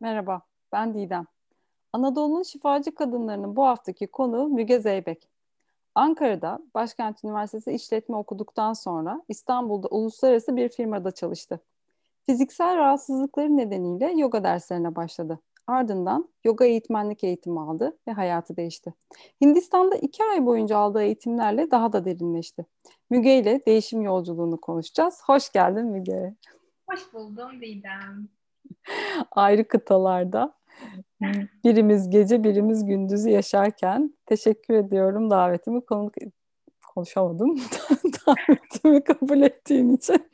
Merhaba, ben Didem. Anadolu'nun şifacı kadınlarının bu haftaki konuğu Müge Zeybek. Ankara'da Başkent Üniversitesi İşletme okuduktan sonra İstanbul'da uluslararası bir firmada çalıştı. Fiziksel rahatsızlıkları nedeniyle yoga derslerine başladı. Ardından yoga eğitmenlik eğitimi aldı ve hayatı değişti. Hindistan'da iki ay boyunca aldığı eğitimlerle daha da derinleşti. Müge ile değişim yolculuğunu konuşacağız. Hoş geldin Müge. Hoş buldum Didem. Ayrı kıtalarda birimiz gece birimiz gündüzü yaşarken teşekkür ediyorum davetimi konuk konuşamadım davetimi kabul ettiğin için.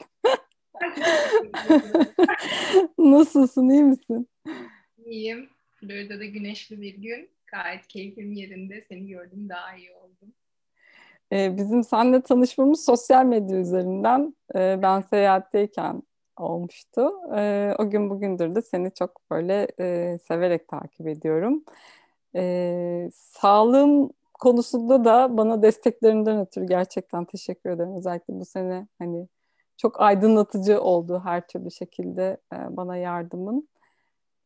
Nasılsın iyi misin? İyiyim. Florida'da güneşli bir gün. Gayet keyfim yerinde. Seni gördüm daha iyi oldum. Ee, bizim seninle tanışmamız sosyal medya üzerinden. Ee, ben seyahatteyken olmuştu. Ee, o gün bugündür de seni çok böyle e, severek takip ediyorum. Ee, sağlığım konusunda da bana desteklerinden ötürü gerçekten teşekkür ederim. Özellikle bu sene hani çok aydınlatıcı oldu her türlü şekilde e, bana yardımın.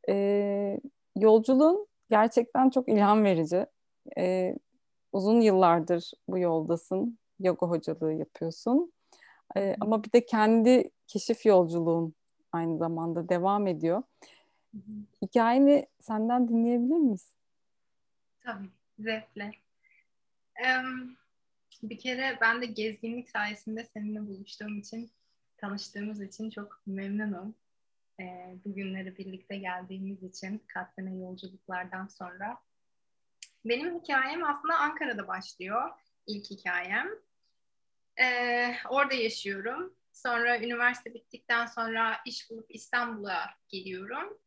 E, yolculuğun gerçekten çok ilham verici. E, uzun yıllardır bu yoldasın. Yoga hocalığı yapıyorsun. E, ama bir de kendi keşif yolculuğun aynı zamanda devam ediyor. Hı hı. Hikayeni senden dinleyebilir miyiz? Tabii, zevkle. Um, bir kere ben de gezginlik sayesinde seninle buluştuğum için, tanıştığımız için çok memnunum. Ee, bugünleri birlikte geldiğimiz için kaç sene yolculuklardan sonra. Benim hikayem aslında Ankara'da başlıyor. İlk hikayem. Ee, orada yaşıyorum. Sonra üniversite bittikten sonra iş bulup İstanbul'a geliyorum.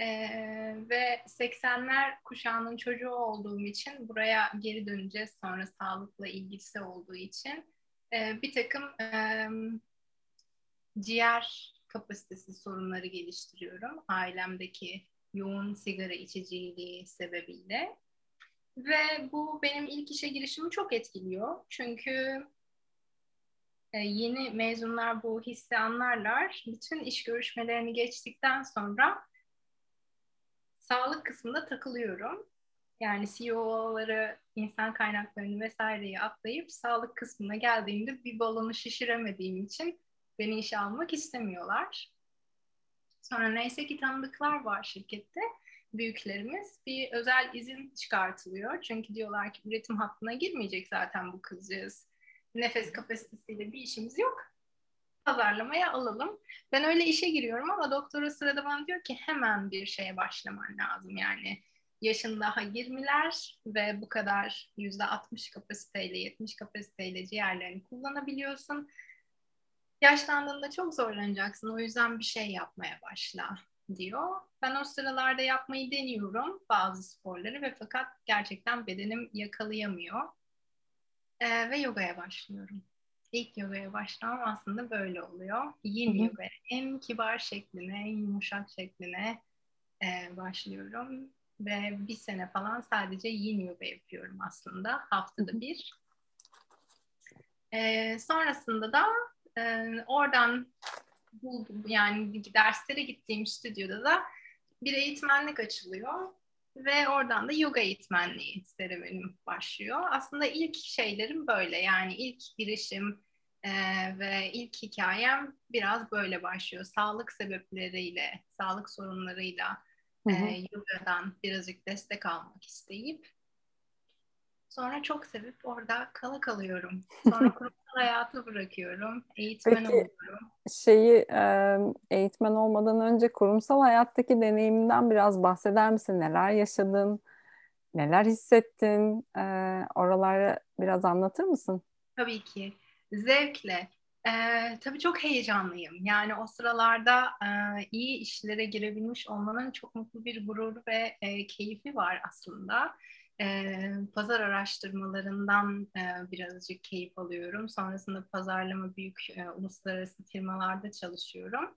Ee, ve 80'ler kuşağının çocuğu olduğum için buraya geri döneceğiz sonra sağlıkla ilgisi olduğu için. E, bir takım e, ciğer kapasitesi sorunları geliştiriyorum ailemdeki yoğun sigara içiciliği sebebiyle. Ve bu benim ilk işe girişimi çok etkiliyor. Çünkü yeni mezunlar bu hissi anlarlar bütün iş görüşmelerini geçtikten sonra sağlık kısmında takılıyorum. Yani CEO'ları, insan kaynaklarını vesaireyi atlayıp sağlık kısmına geldiğimde bir balonu şişiremediğim için beni işe almak istemiyorlar. Sonra neyse ki tanıdıklar var şirkette. Büyüklerimiz bir özel izin çıkartılıyor. Çünkü diyorlar ki üretim hattına girmeyecek zaten bu kızcağız. Nefes kapasitesiyle bir işimiz yok pazarlamaya alalım. Ben öyle işe giriyorum ama doktora sırada bana diyor ki hemen bir şeye başlaman lazım. Yani yaşın daha 20'ler ve bu kadar %60 kapasiteyle 70 kapasiteyle ciğerlerini kullanabiliyorsun. Yaşlandığında çok zorlanacaksın. O yüzden bir şey yapmaya başla diyor. Ben o sıralarda yapmayı deniyorum bazı sporları ve fakat gerçekten bedenim yakalayamıyor. Ee, ve yogaya başlıyorum ilk yogaya başlamam aslında böyle oluyor. Yin yoga en kibar şekline, en yumuşak şekline e, başlıyorum. Ve bir sene falan sadece yin yoga yapıyorum aslında. Haftada bir. E, sonrasında da e, oradan buldum, yani derslere gittiğim stüdyoda da bir eğitmenlik açılıyor ve oradan da yoga eğitmenliği serüvenim başlıyor. Aslında ilk şeylerim böyle yani ilk girişim e, ve ilk hikayem biraz böyle başlıyor. Sağlık sebepleriyle, sağlık sorunlarıyla hı hı. E, yogadan birazcık destek almak isteyip sonra çok sevip orada kala kalıyorum. Sonra kurumsal hayatı bırakıyorum. Eğitmen Peki, oluyorum. Şeyi eğitmen olmadan önce kurumsal hayattaki deneyiminden biraz bahseder misin? Neler yaşadın? Neler hissettin? Oraları biraz anlatır mısın? Tabii ki. Zevkle. Ee, tabii çok heyecanlıyım. Yani o sıralarda e, iyi işlere girebilmiş olmanın çok mutlu bir gururu ve e, keyfi var aslında. Pazar araştırmalarından birazcık keyif alıyorum. Sonrasında pazarlama büyük uluslararası firmalarda çalışıyorum.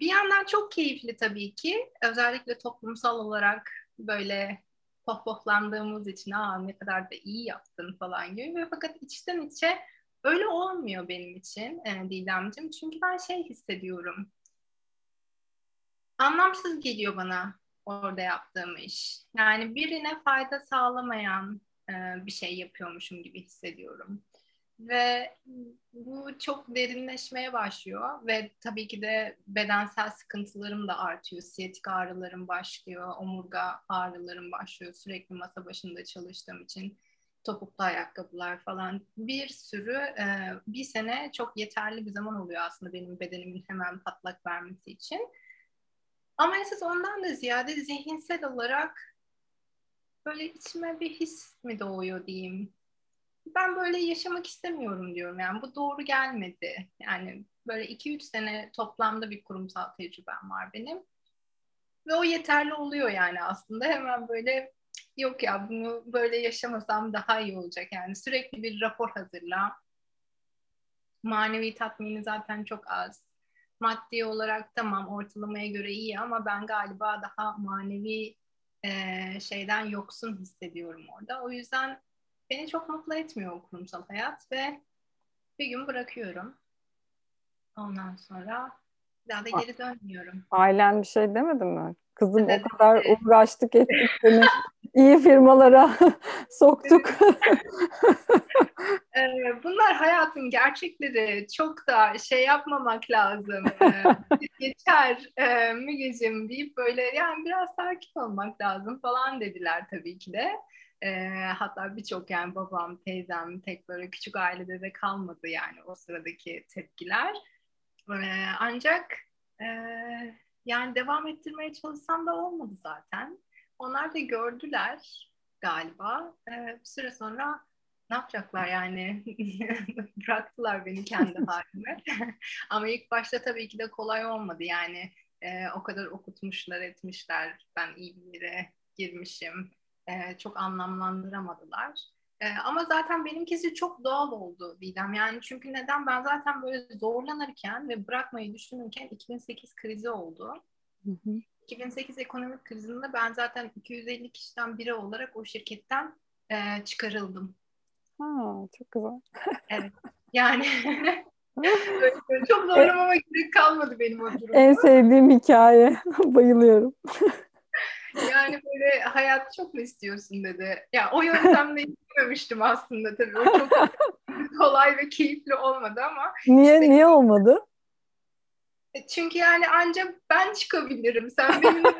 Bir yandan çok keyifli tabii ki. Özellikle toplumsal olarak böyle pohpohlandığımız için aa ne kadar da iyi yaptın falan gibi. Fakat içten içe öyle olmuyor benim için e, Didemciğim. Çünkü ben şey hissediyorum. anlamsız geliyor bana orada yaptığım iş. Yani birine fayda sağlamayan e, bir şey yapıyormuşum gibi hissediyorum. Ve bu çok derinleşmeye başlıyor ve tabii ki de bedensel sıkıntılarım da artıyor. Siyatik ağrılarım başlıyor, omurga ağrılarım başlıyor. Sürekli masa başında çalıştığım için topuklu ayakkabılar falan bir sürü e, bir sene çok yeterli bir zaman oluyor aslında benim bedenimin hemen patlak vermesi için. Ama esas ondan da ziyade zihinsel olarak böyle içime bir his mi doğuyor diyeyim. Ben böyle yaşamak istemiyorum diyorum yani bu doğru gelmedi. Yani böyle 2-3 sene toplamda bir kurumsal tecrübem var benim. Ve o yeterli oluyor yani aslında hemen böyle yok ya bunu böyle yaşamasam daha iyi olacak. Yani sürekli bir rapor hazırla. Manevi tatmini zaten çok az. Maddi olarak tamam ortalamaya göre iyi ama ben galiba daha manevi e, şeyden yoksun hissediyorum orada. O yüzden beni çok mutlu etmiyor o kurumsal hayat ve bir gün bırakıyorum. Ondan sonra daha da geri dönmüyorum. Ailen bir şey demedi mi? Kızım o kadar uğraştık ettik seni iyi firmalara soktuk. Ee, bunlar hayatın gerçekleri. Çok da şey yapmamak lazım. Geçer e, Mügeciğim deyip böyle yani biraz sakin olmak lazım falan dediler tabii ki de. E, hatta birçok yani babam, teyzem tek böyle küçük ailede de kalmadı yani o sıradaki tepkiler. E, ancak e, yani devam ettirmeye çalışsam da olmadı zaten. Onlar da gördüler galiba. Ee, bir süre sonra ne yapacaklar yani? Bıraktılar beni kendi halime. Ama ilk başta tabii ki de kolay olmadı yani. E, o kadar okutmuşlar, etmişler. Ben iyi bir yere girmişim. E, çok anlamlandıramadılar. E, ama zaten benimkisi çok doğal oldu Didem. Yani çünkü neden? Ben zaten böyle zorlanırken ve bırakmayı düşünürken 2008 krizi oldu. Hı hı. 2008 ekonomik krizinde ben zaten 250 kişiden biri olarak o şirketten e, çıkarıldım. Ha, çok güzel. evet. Yani çok zorlamama gerek kalmadı benim o durumda. En sevdiğim hikaye. Bayılıyorum. Yani böyle hayat çok mu istiyorsun dedi. Ya o yöntemle istememiştim aslında tabii. O çok kolay ve keyifli olmadı ama. Niye işte, niye olmadı? E, çünkü yani ancak ben çıkabilirim. Sen benim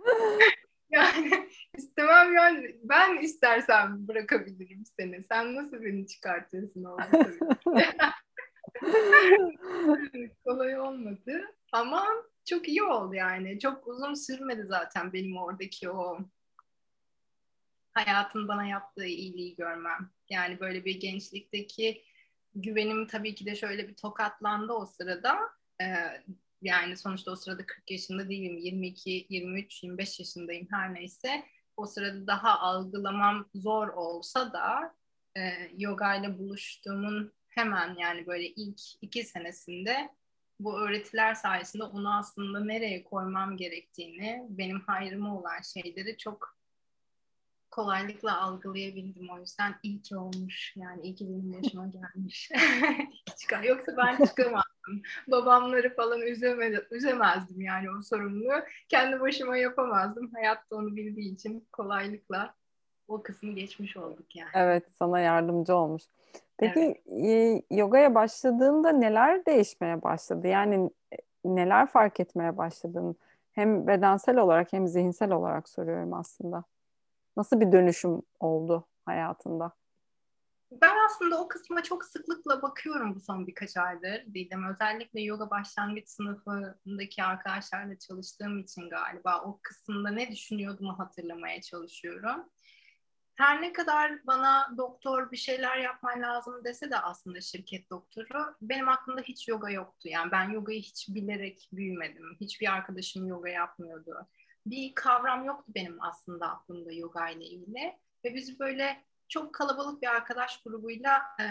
yani istemem yani ben istersem bırakabilirim seni. Sen nasıl beni çıkartıyorsun orada Kolay olmadı ama çok iyi oldu yani. Çok uzun sürmedi zaten benim oradaki o hayatın bana yaptığı iyiliği görmem. Yani böyle bir gençlikteki güvenim tabii ki de şöyle bir tokatlandı o sırada. Ee, yani sonuçta o sırada 40 yaşında değilim. 22, 23, 25 yaşındayım her neyse. O sırada daha algılamam zor olsa da e, yoga ile buluştuğumun hemen yani böyle ilk iki senesinde bu öğretiler sayesinde onu aslında nereye koymam gerektiğini, benim hayrıma olan şeyleri çok kolaylıkla algılayabildim o yüzden iyi ki olmuş. Yani iyi ki benim başıma gelmiş. Çıkar. Yoksa ben çıkamazdım. Babamları falan üzemedi, üzemezdim yani o sorumluluğu. Kendi başıma yapamazdım. Hayatta onu bildiği için kolaylıkla o kısmı geçmiş olduk yani. Evet sana yardımcı olmuş. Peki evet. e, yogaya başladığında neler değişmeye başladı? Yani e, neler fark etmeye başladın? Hem bedensel olarak hem zihinsel olarak soruyorum aslında. Nasıl bir dönüşüm oldu hayatında? Ben aslında o kısma çok sıklıkla bakıyorum bu son birkaç aydır Didem. Özellikle yoga başlangıç sınıfındaki arkadaşlarla çalıştığım için galiba o kısımda ne düşünüyordum hatırlamaya çalışıyorum. Her ne kadar bana doktor bir şeyler yapman lazım dese de aslında şirket doktoru benim aklımda hiç yoga yoktu. Yani ben yogayı hiç bilerek büyümedim. Hiçbir arkadaşım yoga yapmıyordu bir kavram yoktu benim aslında aklımda yoga ile ilgili. Ve biz böyle çok kalabalık bir arkadaş grubuyla e,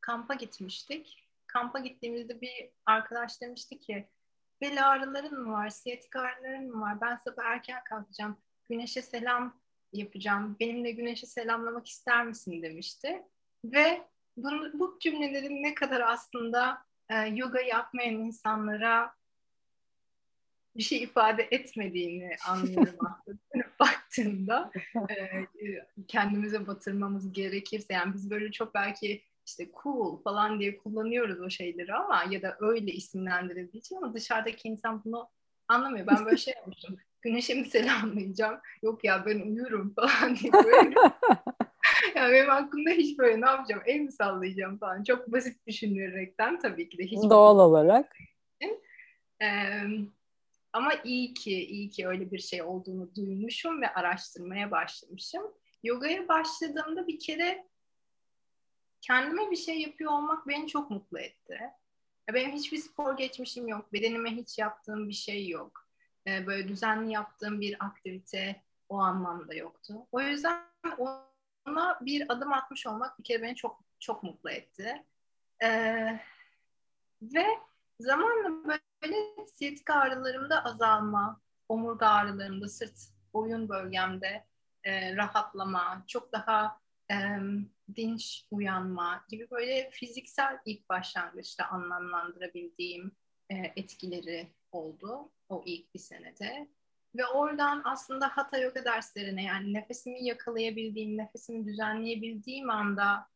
kampa gitmiştik. Kampa gittiğimizde bir arkadaş demişti ki bel ağrıların mı var, siyatik ağrıların mı var? Ben sabah erken kalkacağım, güneşe selam yapacağım. Benimle güneşe selamlamak ister misin demişti. Ve bunu, bu cümlelerin ne kadar aslında e, yoga yapmayan insanlara bir şey ifade etmediğini anlıyorum aslında baktığımda e, kendimize batırmamız gerekirse yani biz böyle çok belki işte cool falan diye kullanıyoruz o şeyleri ama ya da öyle isimlendirildiği için ama dışarıdaki insan bunu anlamıyor. Ben böyle şey yapmıştım. Güneşe mi selamlayacağım? Yok ya ben uyurum falan diye böyle. yani benim aklımda hiç böyle ne yapacağım? El mi sallayacağım falan. Çok basit düşünülerekten tabii ki de hiç. Doğal olarak. Ee, ama iyi ki, iyi ki öyle bir şey olduğunu duymuşum ve araştırmaya başlamışım. Yogaya başladığımda bir kere kendime bir şey yapıyor olmak beni çok mutlu etti. Benim hiçbir spor geçmişim yok. Bedenime hiç yaptığım bir şey yok. Böyle düzenli yaptığım bir aktivite o anlamda yoktu. O yüzden ona bir adım atmış olmak bir kere beni çok çok mutlu etti. Ee, ve zamanla böyle siyatik ağrılarımda azalma, omurga ağrılarımda, sırt, boyun bölgemde e, rahatlama, çok daha e, dinç uyanma gibi böyle fiziksel ilk başlangıçta anlamlandırabildiğim e, etkileri oldu o ilk bir senede. Ve oradan aslında Hatha Yoga derslerine yani nefesimi yakalayabildiğim, nefesimi düzenleyebildiğim anda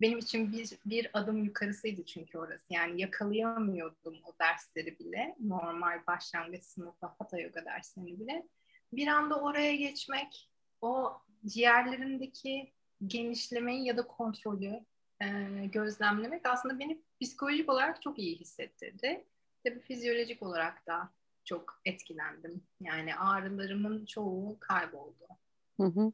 benim için bir, bir adım yukarısıydı çünkü orası. Yani yakalayamıyordum o dersleri bile. Normal başlangıç sınıfı Hatha Yoga derslerini bile. Bir anda oraya geçmek, o ciğerlerindeki genişlemeyi ya da kontrolü e, gözlemlemek aslında beni psikolojik olarak çok iyi hissettirdi. Tabii fizyolojik olarak da çok etkilendim. Yani ağrılarımın çoğu kayboldu. Hı hı.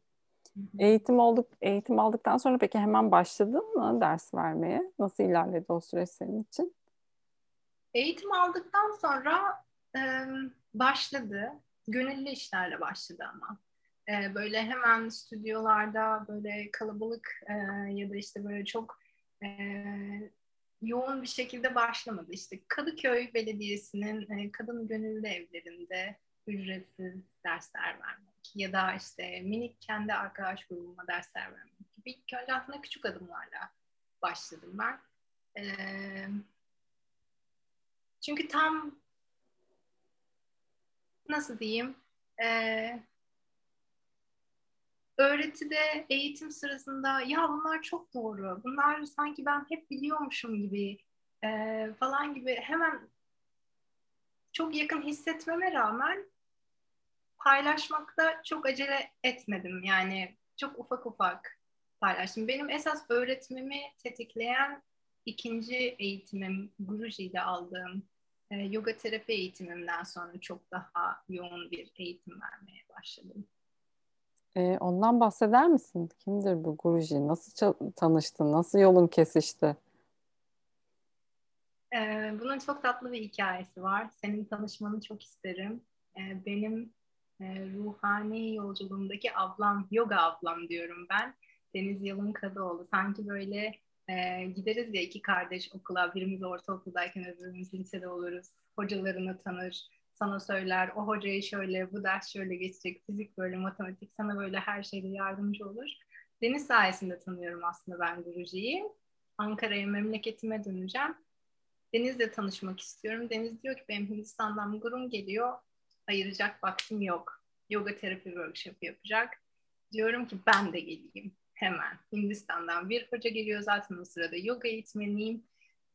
Eğitim olduk, eğitim aldıktan sonra peki hemen başladın mı ders vermeye? Nasıl ilerledi o süreç senin için? Eğitim aldıktan sonra e, başladı. Gönüllü işlerle başladı ama. E, böyle hemen stüdyolarda böyle kalabalık e, ya da işte böyle çok e, yoğun bir şekilde başlamadı. İşte Kadıköy Belediyesi'nin e, kadın gönüllü evlerinde ücretsiz dersler vermek ya da işte minik kendi arkadaş grubuma dersler vermek gibi ilk önce aslında küçük adımlarla başladım ben. Ee, çünkü tam nasıl diyeyim e, öğretide eğitim sırasında ya bunlar çok doğru bunlar sanki ben hep biliyormuşum gibi e, falan gibi hemen çok yakın hissetmeme rağmen paylaşmakta çok acele etmedim. Yani çok ufak ufak paylaştım. Benim esas öğretmemi tetikleyen ikinci eğitimim Guruji'de aldığım e, yoga terapi eğitimimden sonra çok daha yoğun bir eğitim vermeye başladım. E, ondan bahseder misin? Kimdir bu Guruji? Nasıl tanıştın? Nasıl yolun kesişti? E, bunun çok tatlı bir hikayesi var. Senin tanışmanı çok isterim. E, benim e, ruhani yolculuğumdaki ablam, yoga ablam diyorum ben. Deniz Yalın Kadıoğlu. Sanki böyle e, gideriz ya iki kardeş okula, birimiz ortaokuldayken öbürümüz lisede oluruz. Hocalarını tanır, sana söyler, o hocayı şöyle, bu ders şöyle geçecek, fizik böyle, matematik sana böyle her şeyde yardımcı olur. Deniz sayesinde tanıyorum aslında ben Guruji'yi. Ankara'ya, memleketime döneceğim. Deniz'le tanışmak istiyorum. Deniz diyor ki benim Hindistan'dan gurum geliyor ayıracak vaktim yok. Yoga terapi workshop yapacak. Diyorum ki ben de geleyim hemen. Hindistan'dan bir hoca geliyor zaten o sırada yoga eğitmeniyim.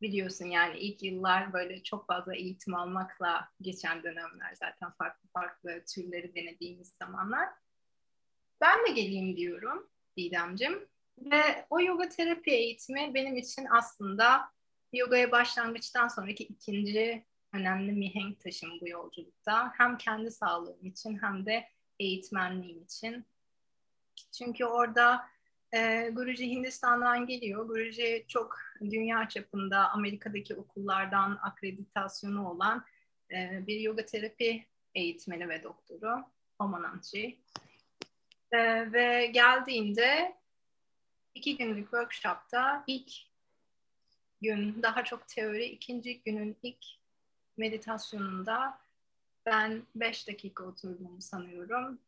Biliyorsun yani ilk yıllar böyle çok fazla eğitim almakla geçen dönemler zaten farklı farklı türleri denediğimiz zamanlar. Ben de geleyim diyorum Didemcim. Ve o yoga terapi eğitimi benim için aslında yogaya başlangıçtan sonraki ikinci önemli mihenk taşım bu yolculukta. Hem kendi sağlığım için hem de eğitmenliğim için. Çünkü orada e, Guruji Hindistan'dan geliyor. Guruji çok dünya çapında Amerika'daki okullardan akreditasyonu olan e, bir yoga terapi eğitmeni ve doktoru Omananji. E, ve geldiğinde iki günlük workshopta ilk gün daha çok teori, ikinci günün ilk meditasyonunda ben 5 dakika oturduğumu sanıyorum.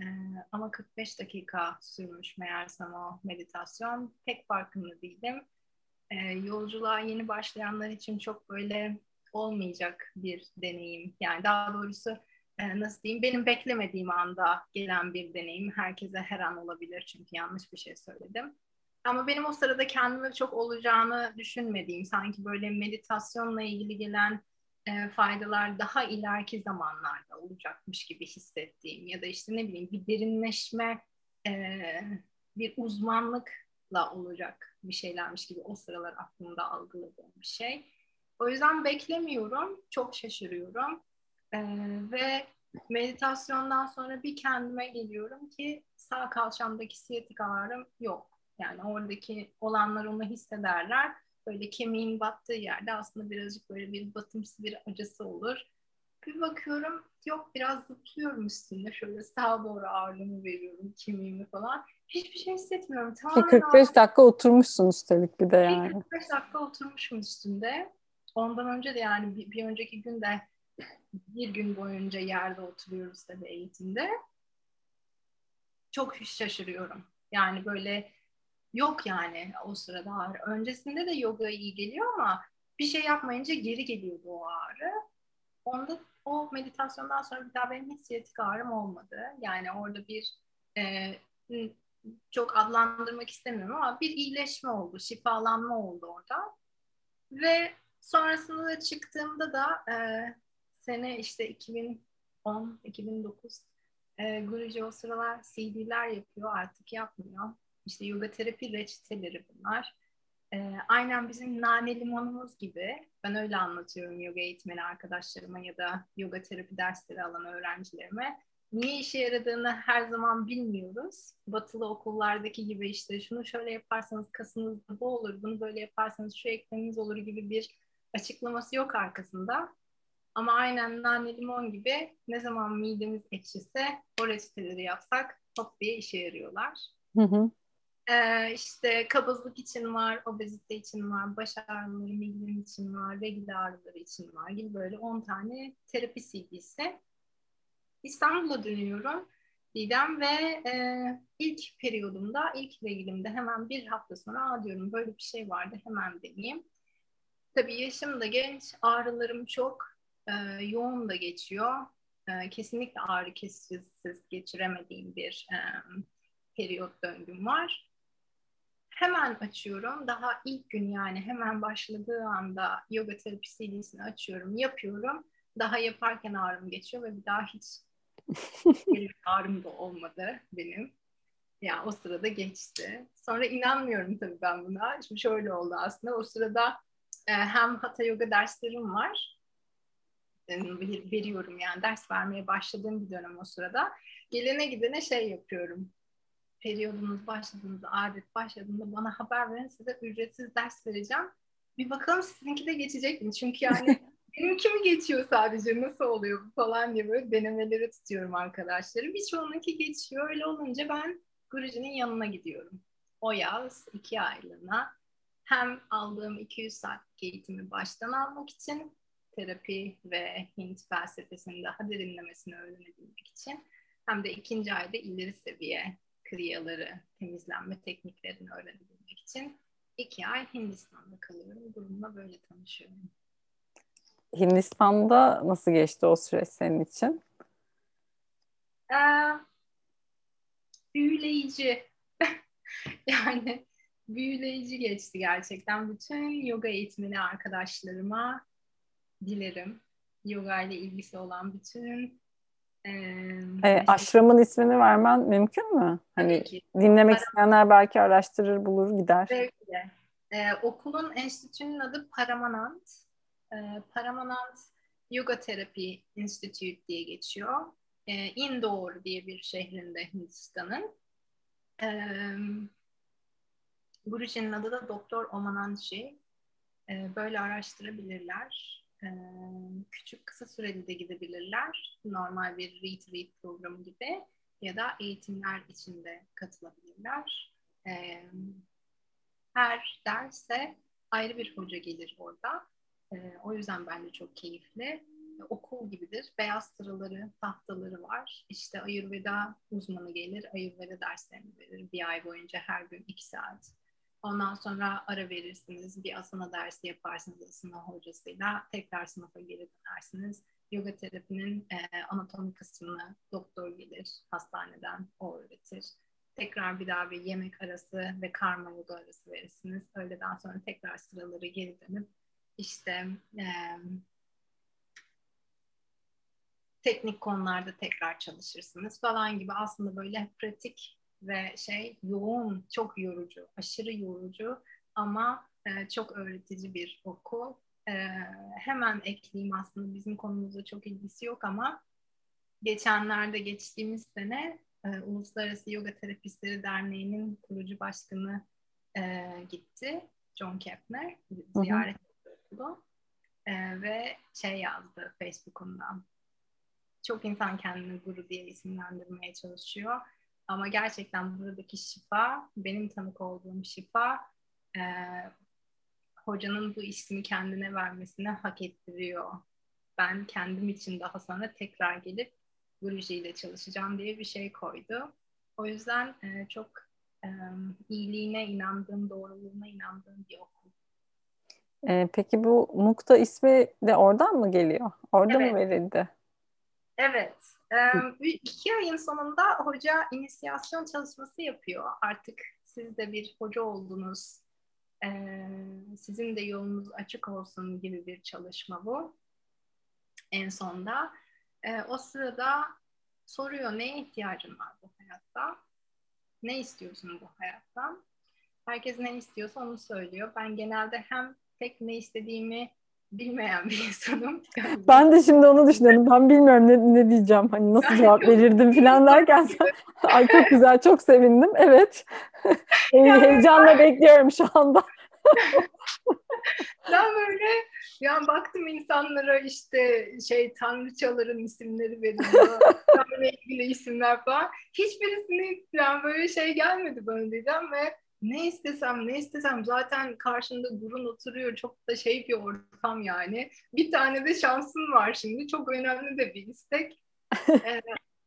Ee, ama 45 dakika sürmüş meğersem o meditasyon. Pek farkında değilim. e, yolculuğa yeni başlayanlar için çok böyle olmayacak bir deneyim. Yani daha doğrusu e, nasıl diyeyim benim beklemediğim anda gelen bir deneyim. Herkese her an olabilir çünkü yanlış bir şey söyledim. Ama benim o sırada kendime çok olacağını düşünmediğim, sanki böyle meditasyonla ilgili gelen e, faydalar daha ileriki zamanlarda olacakmış gibi hissettiğim ya da işte ne bileyim bir derinleşme, e, bir uzmanlıkla olacak bir şeylermiş gibi o sıralar aklımda algıladığım bir şey. O yüzden beklemiyorum, çok şaşırıyorum e, ve meditasyondan sonra bir kendime geliyorum ki sağ kalçamdaki siyatik ağrım yok. Yani oradaki olanlar onu hissederler. Böyle kemiğin battığı yerde aslında birazcık böyle bir batımsı bir acısı olur. Bir bakıyorum yok biraz zıplıyorum üstünde şöyle sağa doğru ağırlığımı veriyorum kemiğimi falan. Hiçbir şey hissetmiyorum. Tamamen 45 ağır... dakika oturmuşsun üstelik bir de yani. 45 dakika oturmuşum üstünde. Ondan önce de yani bir, bir önceki gün de bir gün boyunca yerde oturuyoruz tabii eğitimde. Çok şaşırıyorum. Yani böyle yok yani o sırada ağrı. Öncesinde de yoga iyi geliyor ama bir şey yapmayınca geri geliyordu o ağrı. Onda o meditasyondan sonra bir daha benim hiç siyatik ağrım olmadı. Yani orada bir e, çok adlandırmak istemiyorum ama bir iyileşme oldu, şifalanma oldu orada. Ve sonrasında da çıktığımda da e, sene işte 2010, 2009 e, Guruji o sıralar CD'ler yapıyor artık yapmıyor. İşte yoga terapi reçeteleri bunlar. Ee, aynen bizim nane limonumuz gibi. Ben öyle anlatıyorum yoga eğitmeni arkadaşlarıma ya da yoga terapi dersleri alan öğrencilerime. Niye işe yaradığını her zaman bilmiyoruz. Batılı okullardaki gibi işte şunu şöyle yaparsanız kasınızda bu olur, bunu böyle yaparsanız şu ekleminiz olur gibi bir açıklaması yok arkasında. Ama aynen nane limon gibi ne zaman midemiz ekşise o reçeteleri yapsak hop diye işe yarıyorlar. Hı hı. Ee, işte kabızlık için var, obezite için var, baş ağrıları, migren için var, regl ağrıları için var gibi böyle 10 tane terapi CD'si. İstanbul'a dönüyorum Didem ve e, ilk periyodumda, ilk reglimde hemen bir hafta sonra Aa, diyorum böyle bir şey vardı hemen deneyeyim. Tabii yaşım da genç, ağrılarım çok e, yoğun da geçiyor. E, kesinlikle ağrı kesiciz geçiremediğim bir e, periyot döngüm var hemen açıyorum. Daha ilk gün yani hemen başladığı anda yoga terapi CD'sini açıyorum, yapıyorum. Daha yaparken ağrım geçiyor ve bir daha hiç ağrım da olmadı benim. Ya o sırada geçti. Sonra inanmıyorum tabii ben buna. Şimdi şöyle oldu aslında. O sırada e, hem hatha yoga derslerim var. Veriyorum yani ders vermeye başladığım bir dönem o sırada. Gelene gidene şey yapıyorum periyodunuz başladığında, adet başladığında bana haber verin. Size ücretsiz ders vereceğim. Bir bakalım sizinki de geçecek mi? Çünkü yani benimki mi geçiyor sadece? Nasıl oluyor bu falan diye böyle denemeleri tutuyorum arkadaşlarım. Birçoğununki geçiyor. Öyle olunca ben Guruji'nin yanına gidiyorum. O yaz iki aylığına hem aldığım 200 saat eğitimi baştan almak için terapi ve Hint felsefesini daha derinlemesine öğrenebilmek için hem de ikinci ayda ileri seviye kriyaları, temizlenme tekniklerini öğrenebilmek için iki ay Hindistan'da kalıyorum. Bununla böyle tanışıyorum. Hindistan'da nasıl geçti o süreç senin için? Ee, büyüleyici. yani büyüleyici geçti gerçekten. Bütün yoga eğitmeni arkadaşlarıma dilerim. Yoga ile ilgisi olan bütün e, aşramın ismini vermen mümkün mü? Hani dinlemek Param- isteyenler belki araştırır, bulur, gider. Belki de. Ee, okulun enstitünün adı Paramanant. Ee, Paramanant Yoga Therapy Institute diye geçiyor. Ee, Indore diye bir şehrinde Hindistan'ın. Ee, Guruji'nin adı da Doktor Omananji. Ee, böyle araştırabilirler küçük kısa süreli de gidebilirler. Normal bir retreat programı gibi ya da eğitimler içinde katılabilirler. Her derse ayrı bir hoca gelir orada. O yüzden bence çok keyifli. Okul gibidir. Beyaz sıraları, tahtaları var. İşte Ayurveda uzmanı gelir, Ayurveda derslerini verir. Bir ay boyunca her gün iki saat. Ondan sonra ara verirsiniz. Bir asana dersi yaparsınız asana hocasıyla. Tekrar sınıfa geri dönersiniz. Yoga terapinin e, anatomi kısmını doktor gelir hastaneden o öğretir. Tekrar bir daha bir yemek arası ve karma yoga arası verirsiniz. Öğleden sonra tekrar sıraları geri dönüp işte e, teknik konularda tekrar çalışırsınız falan gibi aslında böyle pratik ve şey yoğun, çok yorucu, aşırı yorucu ama e, çok öğretici bir okul. E, hemen ekleyeyim aslında bizim konumuzda çok ilgisi yok ama geçenlerde geçtiğimiz sene e, Uluslararası Yoga Terapistleri Derneği'nin kurucu başkanı e, gitti. John Kepner ziyaret etti e, ve şey yazdı Facebook'undan. Çok insan kendini guru diye isimlendirmeye çalışıyor ama gerçekten buradaki şifa, benim tanık olduğum şifa, e, hocanın bu ismi kendine vermesine hak ettiriyor. Ben kendim için daha sonra tekrar gelip Guruji ile çalışacağım diye bir şey koydu. O yüzden e, çok e, iyiliğine inandığım, doğruluğuna inandığım bir okul. E, peki bu Mukta ismi de oradan mı geliyor? Orada evet. mı verildi? Evet. Ee, iki ayın sonunda hoca inisiyasyon çalışması yapıyor. Artık siz de bir hoca oldunuz. Ee, sizin de yolunuz açık olsun gibi bir çalışma bu. En sonda. Ee, o sırada soruyor neye ihtiyacın var bu hayatta? Ne istiyorsun bu hayattan? Herkes ne istiyorsa onu söylüyor. Ben genelde hem tek ne istediğimi bilmeyen bir insanım. Ben de şimdi onu düşünüyorum. Ben bilmiyorum ne, ne diyeceğim. Hani nasıl cevap verirdim falan derken ay çok güzel, çok sevindim. Evet. Heyecanla bekliyorum şu anda. ben böyle yani baktım insanlara işte şey tanrıçaların isimleri veriliyor. Tanrı ilgili isimler falan. Hiçbirisini yani böyle şey gelmedi bana diyeceğim ve ne istesem ne istesem zaten karşında durun oturuyor çok da şey bir ortam yani. Bir tane de şansın var şimdi çok önemli de bir istek. ee,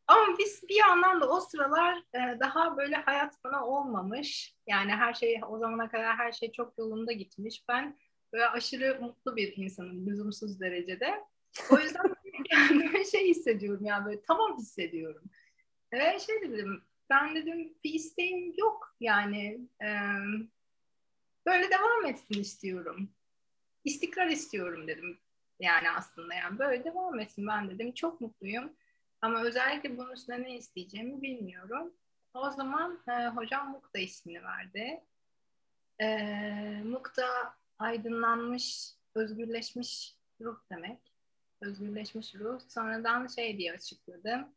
ama biz bir yandan da o sıralar e, daha böyle hayat bana olmamış. Yani her şey o zamana kadar her şey çok yolunda gitmiş. Ben böyle aşırı mutlu bir insanım lüzumsuz derecede. O yüzden kendime şey hissediyorum yani böyle tamam hissediyorum. Ve şey dedim ben dedim bir isteğim yok yani e, böyle devam etsin istiyorum. İstikrar istiyorum dedim yani aslında yani böyle devam etsin ben dedim çok mutluyum ama özellikle bunun üstüne ne isteyeceğimi bilmiyorum. O zaman e, hocam Mukta ismini verdi. E, Mukta aydınlanmış, özgürleşmiş ruh demek. Özgürleşmiş ruh. Sonradan şey diye açıkladı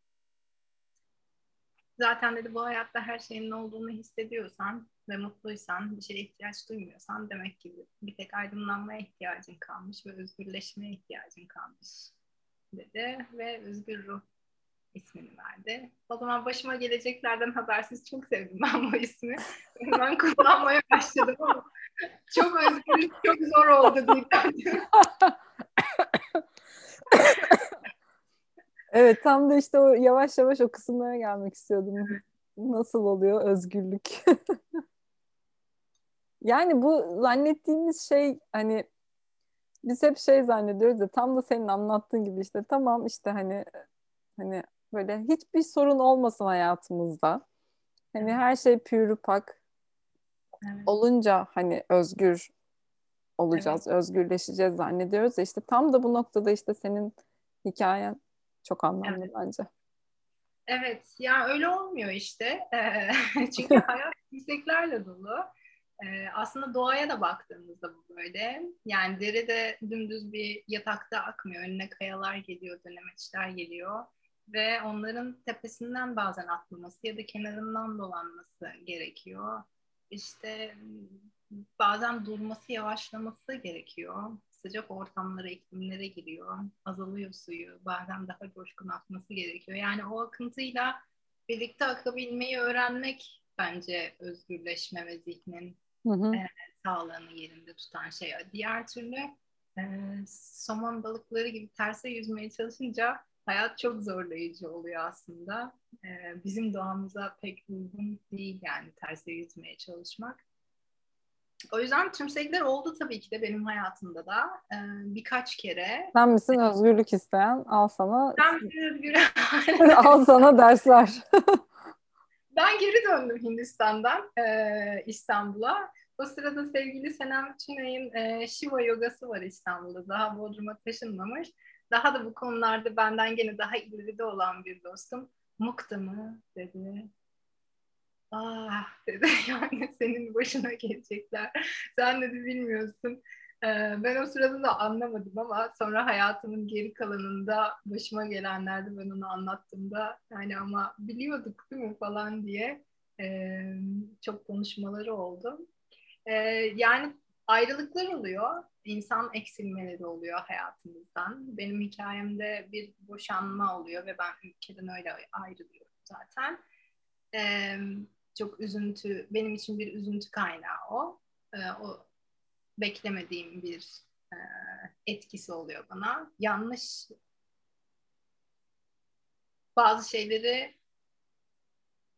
Zaten dedi bu hayatta her şeyin olduğunu hissediyorsan ve mutluysan, bir şeye ihtiyaç duymuyorsan demek ki bir tek aydınlanmaya ihtiyacın kalmış ve özgürleşmeye ihtiyacın kalmış dedi ve özgür ruh ismini verdi. O zaman başıma geleceklerden habersiz çok sevdim ben bu ismi. Ben kullanmaya başladım ama çok özgürlük çok zor oldu diyeceğim. Evet tam da işte o yavaş yavaş o kısımlara gelmek istiyordum. Nasıl oluyor özgürlük? yani bu zannettiğimiz şey hani biz hep şey zannediyoruz ya tam da senin anlattığın gibi işte tamam işte hani hani böyle hiçbir sorun olmasın hayatımızda. Hani her şey pürü pak evet. olunca hani özgür olacağız, evet. özgürleşeceğiz zannediyoruz ya işte tam da bu noktada işte senin hikayen çok anlamlı evet. bence. Evet, ya öyle olmuyor işte. Çünkü hayat isteklerle dolu. Aslında doğaya da baktığımızda bu böyle. Yani derede dümdüz bir yatakta akmıyor. Önüne kayalar geliyor, dönemeçler geliyor. Ve onların tepesinden bazen atlaması ya da kenarından dolanması gerekiyor. İşte bazen durması, yavaşlaması gerekiyor sıcak ortamlara, iklimlere giriyor. Azalıyor suyu. Bazen daha coşkun akması gerekiyor. Yani o akıntıyla birlikte akabilmeyi öğrenmek bence özgürleşme ve zihnin hı hı. E, sağlığını yerinde tutan şey. Diğer türlü e, somon balıkları gibi terse yüzmeye çalışınca hayat çok zorlayıcı oluyor aslında. E, bizim doğamıza pek uygun değil yani terse yüzmeye çalışmak. O yüzden tümsekler oldu tabii ki de benim hayatımda da ee, birkaç kere. Sen misin özgürlük isteyen? Al sana. Ben özgür? Al sana dersler. ben geri döndüm Hindistan'dan e, İstanbul'a. O sırada sevgili Senem Çinay'ın e, Shiva yogası var İstanbul'da. Daha Bodrum'a taşınmamış. Daha da bu konularda benden gene daha ileride olan bir dostum. Mukta mı dedi. Ah dedi yani senin başına gelecekler. Sen dedi bilmiyorsun. Ben o sırada da anlamadım ama sonra hayatımın geri kalanında başıma gelenlerde ben onu anlattığımda yani ama biliyorduk değil mi falan diye çok konuşmaları oldu. Yani ayrılıklar oluyor. insan eksilmeleri oluyor hayatımızdan. Benim hikayemde bir boşanma oluyor ve ben ülkeden öyle ayrılıyorum zaten. E, çok üzüntü, benim için bir üzüntü kaynağı o. E, o beklemediğim bir e, etkisi oluyor bana. Yanlış bazı şeyleri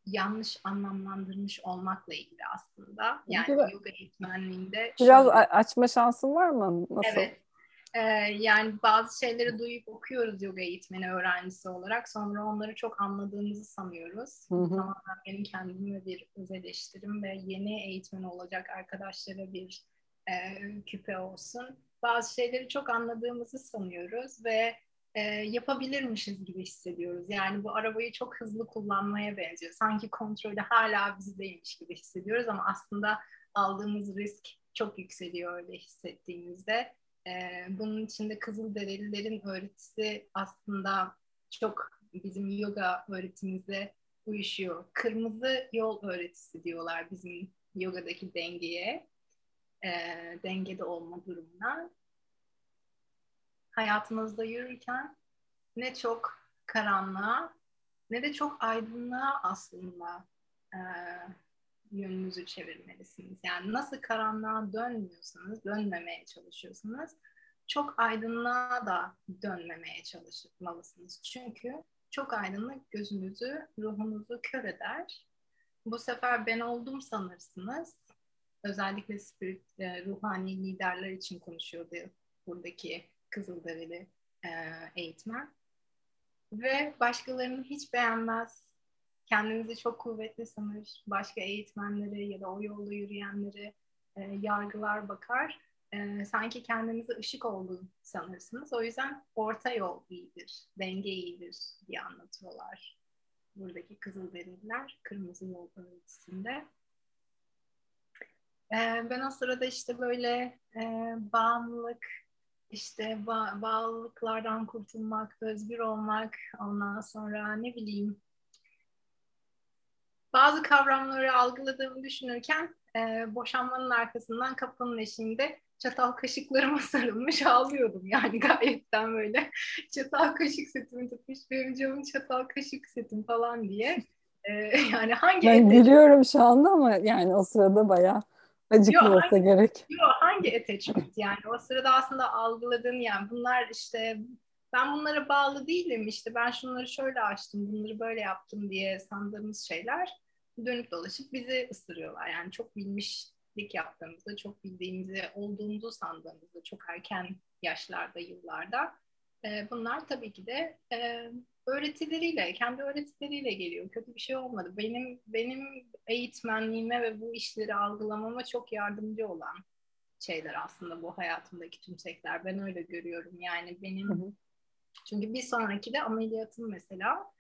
yanlış anlamlandırmış olmakla ilgili aslında. Yani yoga eğitmenliğinde biraz şöyle... açma şansın var mı? Nasıl? Evet. Ee, yani bazı şeyleri duyup okuyoruz yoga eğitmeni öğrencisi olarak. Sonra onları çok anladığımızı sanıyoruz. Hı hı. Tamamen benim kendime bir öz eleştirim ve yeni eğitmen olacak arkadaşlara bir e, küpe olsun. Bazı şeyleri çok anladığımızı sanıyoruz ve e, yapabilirmişiz gibi hissediyoruz. Yani bu arabayı çok hızlı kullanmaya benziyor. Sanki kontrolü hala bizdeymiş gibi hissediyoruz ama aslında aldığımız risk çok yükseliyor öyle hissettiğimizde. E, bunun içinde Kızılderililerin öğretisi aslında çok bizim yoga öğretimize uyuşuyor. Kırmızı yol öğretisi diyorlar bizim yogadaki dengeye, e, dengede olma durumuna. Hayatınızda yürürken ne çok karanlığa ne de çok aydınlığa aslında e, yönünüzü çevirmelisiniz. Yani nasıl karanlığa dönmüyorsanız, dönmemeye çalışıyorsanız çok aydınlığa da dönmemeye çalışmalısınız. Çünkü çok aydınlık gözünüzü, ruhunuzu kör eder. Bu sefer ben oldum sanırsınız. Özellikle spirit, e, ruhani liderler için konuşuyordu buradaki Kızılderili e, eğitmen. Ve başkalarını hiç beğenmez, kendinizi çok kuvvetli sanır, başka eğitmenleri ya da o yolda yürüyenleri e, yargılar bakar. E, sanki kendinizi ışık olduğunu sanırsınız. O yüzden orta yol iyidir, denge iyidir diye anlatıyorlar. Buradaki Kızılderililer Kırmızı Yol öğretisinde. E, ben o sırada işte böyle e, bağımlılık, işte ba- bağlılıklardan kurtulmak, özgür olmak, ondan sonra ne bileyim bazı kavramları algıladığımı düşünürken e, boşanmanın arkasından kapının eşiğinde çatal kaşıklarıma sarılmış ağlıyordum. Yani gayetten böyle çatal kaşık setimi tutmuş benim canım çatal kaşık setim falan diye. E, yani hangi Ben ete... gülüyorum şu anda ama yani o sırada bayağı acıklı olsa gerek. Yok hangi attachment yani o sırada aslında algıladığın yani bunlar işte ben bunlara bağlı değilim işte ben şunları şöyle açtım bunları böyle yaptım diye sandığımız şeyler dönüp dolaşıp bizi ısırıyorlar. Yani çok bilmişlik yaptığımızda, çok bildiğimizi olduğumuzu sandığımızda çok erken yaşlarda, yıllarda e, bunlar tabii ki de e, öğretileriyle, kendi öğretileriyle geliyor. Kötü bir şey olmadı. Benim benim eğitmenliğime ve bu işleri algılamama çok yardımcı olan şeyler aslında bu hayatımdaki tümsekler. Ben öyle görüyorum. Yani benim hı hı. Çünkü bir sonraki de ameliyatım mesela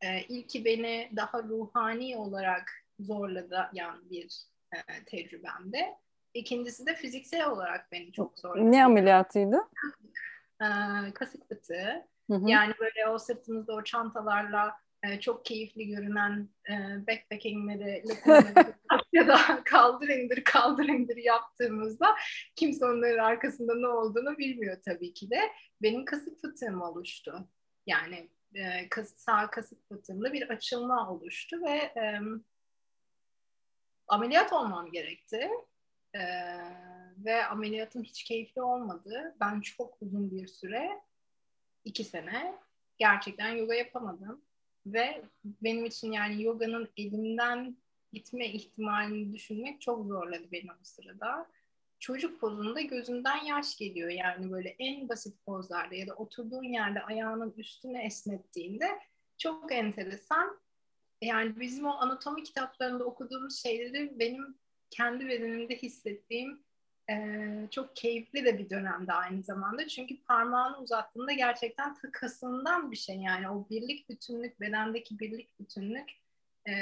e, ilki beni daha ruhani olarak zorladı yani bir e, tecrübemde. İkincisi de fiziksel olarak beni çok zorladı. Ne ameliyatıydı? E, kasık fıtığı. Hı hı. Yani böyle o sırtımızda o çantalarla e, çok keyifli görünen e, backpackingleri ya da kaldır indir kaldır indir yaptığımızda kimse onların arkasında ne olduğunu bilmiyor tabii ki de. Benim kasık fıtığım oluştu. Yani e, kas, sağ kasık fıtığımda bir açılma oluştu ve e, ameliyat olmam gerekti. E, ve ameliyatım hiç keyifli olmadı. Ben çok uzun bir süre, iki sene gerçekten yoga yapamadım. Ve benim için yani yoganın elimden gitme ihtimalini düşünmek çok zorladı beni o sırada. Çocuk pozunda gözünden yaş geliyor. Yani böyle en basit pozlarda ya da oturduğun yerde ayağının üstüne esnettiğinde çok enteresan. Yani bizim o anatomi kitaplarında okuduğumuz şeyleri benim kendi bedenimde hissettiğim çok keyifli de bir dönemde aynı zamanda. Çünkü parmağını uzattığında gerçekten takasından bir şey. Yani o birlik bütünlük, bedendeki birlik bütünlük e,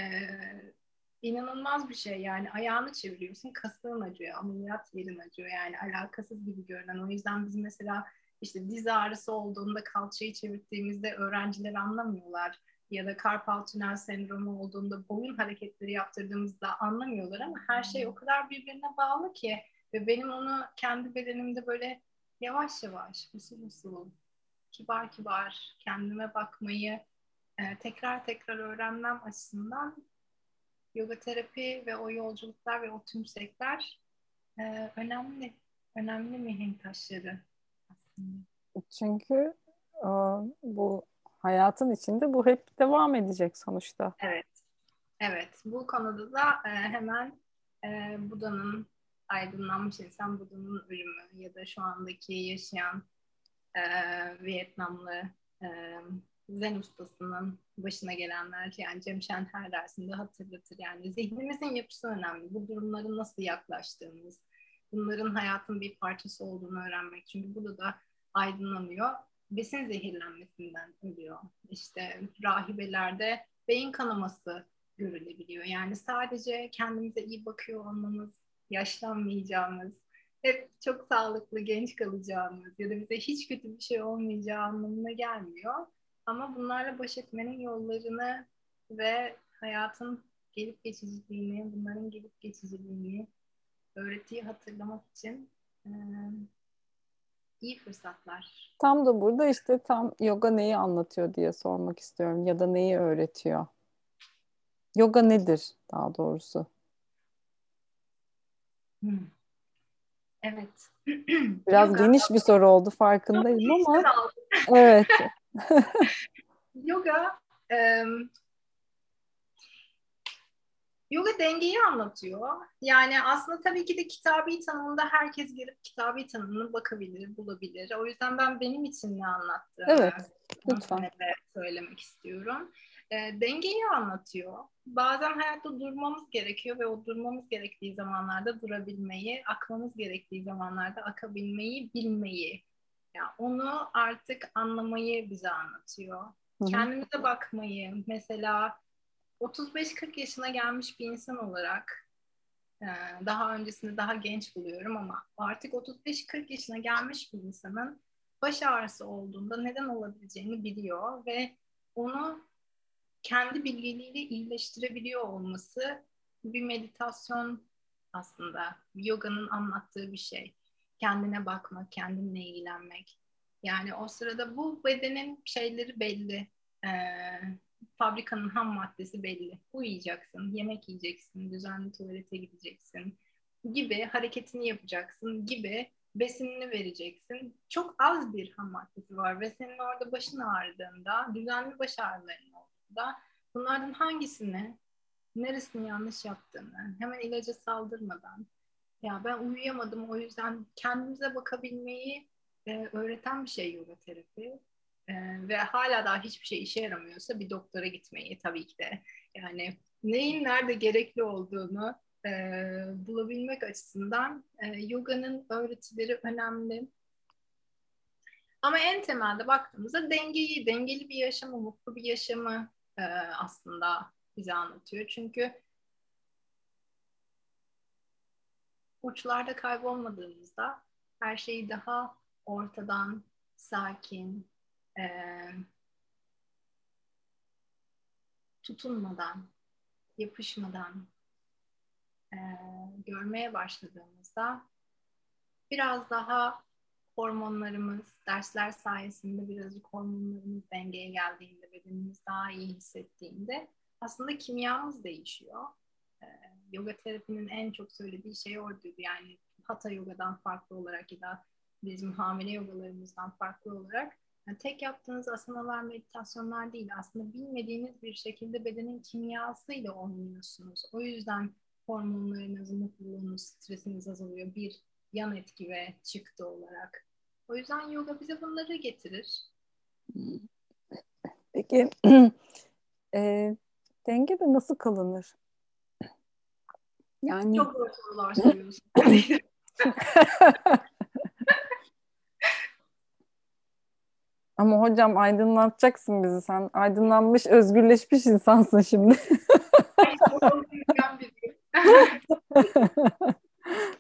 inanılmaz bir şey. Yani ayağını çeviriyorsun, kasığın acıyor, ameliyat yerin acıyor. Yani alakasız gibi görünen. O yüzden biz mesela işte diz ağrısı olduğunda kalçayı çevirdiğimizde öğrenciler anlamıyorlar ya da karpal tünel sendromu olduğunda boyun hareketleri yaptırdığımızda anlamıyorlar ama her şey o kadar birbirine bağlı ki ve benim onu kendi bedenimde böyle yavaş yavaş, usul usul, kibar kibar kendime bakmayı e, tekrar tekrar öğrenmem açısından yoga terapi ve o yolculuklar ve o tümsekler e, önemli. Önemli mihenk taşları aslında. Çünkü e, bu hayatın içinde bu hep devam edecek sonuçta. Evet. Evet. Bu konuda da e, hemen e, Buda'nın aydınlanmış insan Buda'nın ölümü ya da şu andaki yaşayan e, Vietnamlı e, zen ustasının başına gelenler yani Cem Şen her dersinde hatırlatır. Yani zihnimizin yapısı önemli. Bu durumların nasıl yaklaştığımız, bunların hayatın bir parçası olduğunu öğrenmek. Çünkü burada da aydınlanıyor. Besin zehirlenmesinden ölüyor. İşte rahibelerde beyin kanaması görülebiliyor. Yani sadece kendimize iyi bakıyor olmamız, yaşlanmayacağımız, hep çok sağlıklı, genç kalacağımız ya da bize hiç kötü bir şey olmayacağı anlamına gelmiyor. Ama bunlarla baş etmenin yollarını ve hayatın gelip geçiciliğini, bunların gelip geçiciliğini öğretiyi hatırlamak için iyi fırsatlar. Tam da burada işte tam yoga neyi anlatıyor diye sormak istiyorum ya da neyi öğretiyor. Yoga nedir daha doğrusu? Evet. Biraz yoga, geniş bir soru oldu farkındayım ama evet. yoga um, yoga dengeyi anlatıyor. Yani aslında tabii ki de kitabi tanımında herkes gelip kitabi tanımına bakabilir, bulabilir. O yüzden ben benim için ne anlattığımı evet, lütfen. söylemek istiyorum. E, dengeyi anlatıyor. Bazen hayatta durmamız gerekiyor ve o durmamız gerektiği zamanlarda durabilmeyi, akmamız gerektiği zamanlarda akabilmeyi, bilmeyi. Yani onu artık anlamayı bize anlatıyor. Hı-hı. Kendimize bakmayı, mesela 35-40 yaşına gelmiş bir insan olarak e, daha öncesinde daha genç buluyorum ama artık 35-40 yaşına gelmiş bir insanın baş ağrısı olduğunda neden olabileceğini biliyor ve onu kendi bilgeliğiyle iyileştirebiliyor olması bir meditasyon aslında. Yoganın anlattığı bir şey. Kendine bakmak, kendinle ilgilenmek. Yani o sırada bu bedenin şeyleri belli. Ee, fabrikanın ham maddesi belli. Uyuyacaksın, yemek yiyeceksin, düzenli tuvalete gideceksin gibi hareketini yapacaksın gibi besinini vereceksin. Çok az bir ham maddesi var ve senin orada başın ağrıdığında düzenli baş ağrıların da bunlardan hangisini, neresini yanlış yaptığını hemen ilaca saldırmadan ya ben uyuyamadım o yüzden kendimize bakabilmeyi e, öğreten bir şey yoga terapi. E, ve hala daha hiçbir şey işe yaramıyorsa bir doktora gitmeyi tabii ki de yani neyin nerede gerekli olduğunu e, bulabilmek açısından e, yoganın öğretileri önemli. Ama en temelde baktığımızda dengeyi, dengeli bir yaşamı, mutlu bir yaşamı e, aslında bize anlatıyor. Çünkü uçlarda kaybolmadığımızda her şeyi daha ortadan, sakin, e, tutunmadan, yapışmadan e, görmeye başladığımızda biraz daha hormonlarımız, dersler sayesinde birazcık hormonlarımız dengeye geldiğinde, bedenimiz daha iyi hissettiğinde aslında kimyamız değişiyor. Ee, yoga terapinin en çok söylediği şey oydu. Yani hatha yogadan farklı olarak ya da bizim hamile yogalarımızdan farklı olarak Yani tek yaptığınız asanalar, meditasyonlar değil. Aslında bilmediğiniz bir şekilde bedenin kimyasıyla oynuyorsunuz. O yüzden hormonlarınız, mutluluğunuz, stresiniz azalıyor. Bir yan etki ve çıktı olarak. O yüzden yoga bize bunları getirir. Peki e, denge de nasıl kalınır? Yani çok zor sorular soruyorsun. Ama hocam aydınlatacaksın bizi sen. Aydınlanmış, özgürleşmiş insansın şimdi.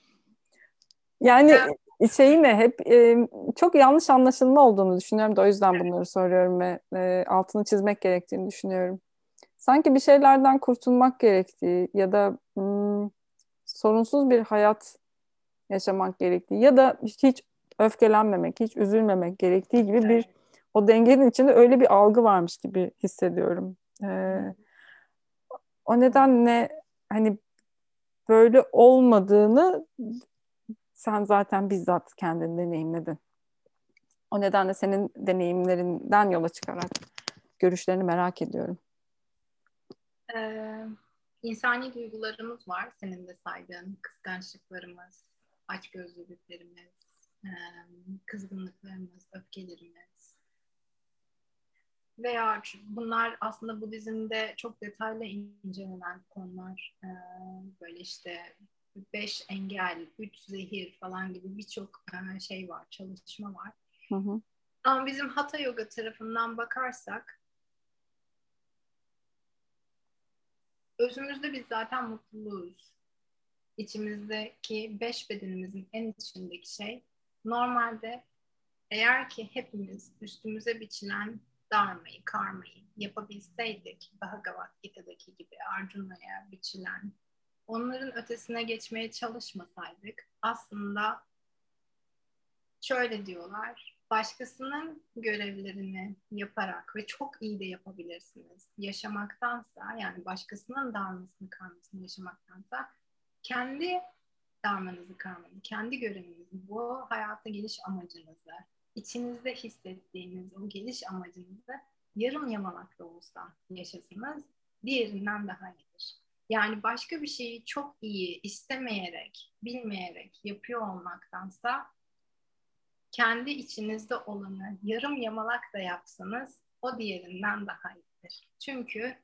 yani şey ne hep e, çok yanlış anlaşılma olduğunu düşünüyorum da o yüzden bunları soruyorum ve e, altını çizmek gerektiğini düşünüyorum. Sanki bir şeylerden kurtulmak gerektiği ya da hmm, sorunsuz bir hayat yaşamak gerektiği ya da hiç öfkelenmemek, hiç üzülmemek gerektiği gibi bir o dengenin içinde öyle bir algı varmış gibi hissediyorum. Ee, o nedenle hani böyle olmadığını sen zaten bizzat kendin deneyimledin. O nedenle senin deneyimlerinden yola çıkarak görüşlerini merak ediyorum. Ee, insani duygularımız var. Senin de saydığın kıskançlıklarımız, açgözlülüklerimiz, kızgınlıklarımız, öfkelerimiz. Veya bunlar aslında Budizm'de çok detaylı incelenen konular. Böyle işte beş engel, üç zehir falan gibi birçok şey var, çalışma var. Hı hı. Ama bizim Hatha Yoga tarafından bakarsak özümüzde biz zaten mutluyuz. İçimizdeki beş bedenimizin en içindeki şey normalde eğer ki hepimiz üstümüze biçilen darmayı, karmayı yapabilseydik Bhagavad Gita'daki gibi Arjuna'ya biçilen onların ötesine geçmeye çalışmasaydık aslında şöyle diyorlar başkasının görevlerini yaparak ve çok iyi de yapabilirsiniz. Yaşamaktansa yani başkasının darmasını karmasını yaşamaktansa kendi darmanızı karmanızı, kendi görevinizi, bu hayata geliş amacınızı, içinizde hissettiğiniz o geliş amacınızı yarım yamalak da olsa yaşasınız diğerinden daha iyidir. Yani başka bir şeyi çok iyi istemeyerek, bilmeyerek yapıyor olmaktansa kendi içinizde olanı yarım yamalak da yapsanız o diğerinden daha iyidir. Çünkü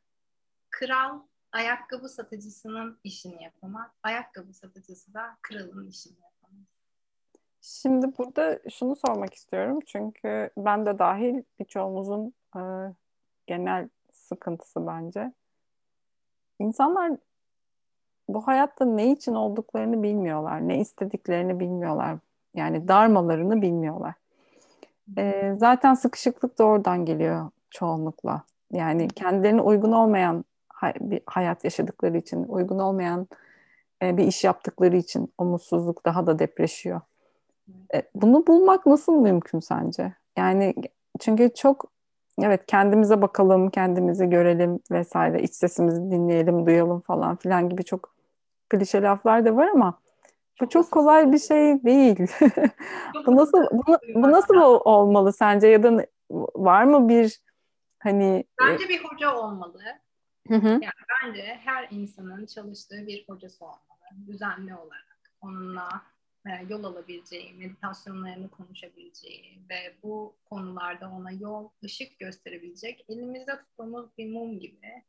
kral ayakkabı satıcısının işini yapamaz, ayakkabı satıcısı da kralın işini yapamaz. Şimdi burada şunu sormak istiyorum çünkü ben de dahil birçoğumuzun e, genel sıkıntısı bence. İnsanlar bu hayatta ne için olduklarını bilmiyorlar, ne istediklerini bilmiyorlar. Yani darmalarını bilmiyorlar. E, zaten sıkışıklık da oradan geliyor çoğunlukla. Yani kendilerine uygun olmayan bir hayat yaşadıkları için, uygun olmayan bir iş yaptıkları için o mutsuzluk daha da depreşiyor. Bunu bulmak nasıl mümkün sence? Yani çünkü çok evet kendimize bakalım, kendimizi görelim vesaire, iç sesimizi dinleyelim, duyalım falan filan gibi çok klişe laflar da var ama bu çok kolay bir şey değil. bu nasıl bu, bu nasıl olmalı sence ya da var mı bir hani e, Bence bir hoca olmalı. Hı hı. Yani bence her insanın çalıştığı bir hocası olmalı. Düzenli olarak onunla yol alabileceği, meditasyonlarını konuşabileceği ve bu konularda ona yol, ışık gösterebilecek elimizde tuttuğumuz bir mum gibi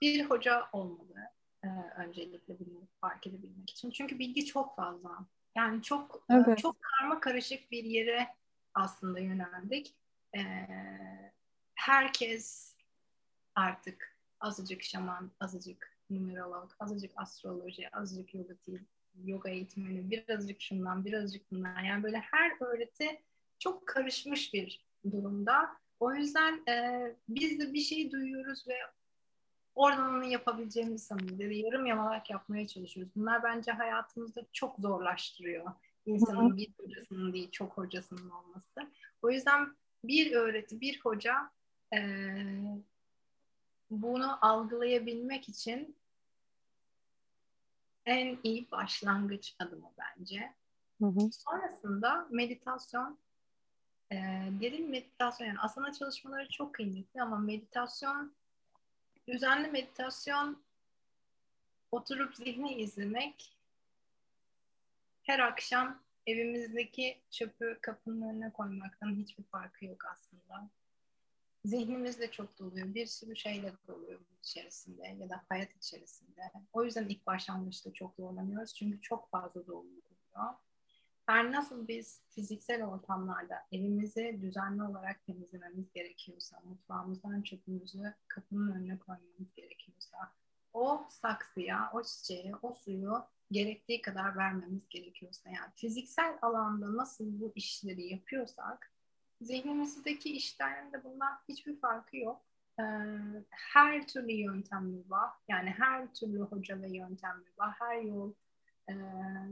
bir hoca olmalı e, öncelikle bunu fark edebilmek için. Çünkü bilgi çok fazla. Yani çok e, evet. çok karma karışık bir yere aslında yöneldik. E, herkes artık azıcık şaman, azıcık numerolog, azıcık astroloji, azıcık yoga, yoga eğitmeni, birazcık şundan, birazcık bundan. Yani böyle her öğreti çok karışmış bir durumda. O yüzden e, biz de bir şey duyuyoruz ve oradan onu yapabileceğimizi sanıyoruz. Ya yarım yamalak yapmaya çalışıyoruz. Bunlar bence hayatımızda çok zorlaştırıyor. İnsanın bir hocasının değil, çok hocasının olması. O yüzden bir öğreti, bir hoca e, bunu algılayabilmek için en iyi başlangıç adımı bence. Hı hı. Sonrasında meditasyon e, derin meditasyon yani asana çalışmaları çok kıymetli ama meditasyon düzenli meditasyon oturup zihni izlemek her akşam evimizdeki çöpü kapının önüne koymaktan hiçbir farkı yok aslında. Zihnimiz de çok doluyor. Bir sürü şeyle doluyor içerisinde ya da hayat içerisinde. O yüzden ilk başlangıçta çok zorlanıyoruz. Çünkü çok fazla doluluyor. Her nasıl biz fiziksel ortamlarda evimizi düzenli olarak temizlememiz gerekiyorsa, mutfağımızdan çöpümüzü kapının önüne koymamız gerekiyorsa, o saksıya, o çiçeğe, o suyu gerektiği kadar vermemiz gerekiyorsa yani fiziksel alanda nasıl bu işleri yapıyorsak zihnimizdeki işlerinde de bundan hiçbir farkı yok. Ee, her türlü yöntem var. Yani her türlü hoca ve yöntem var. Her yol e,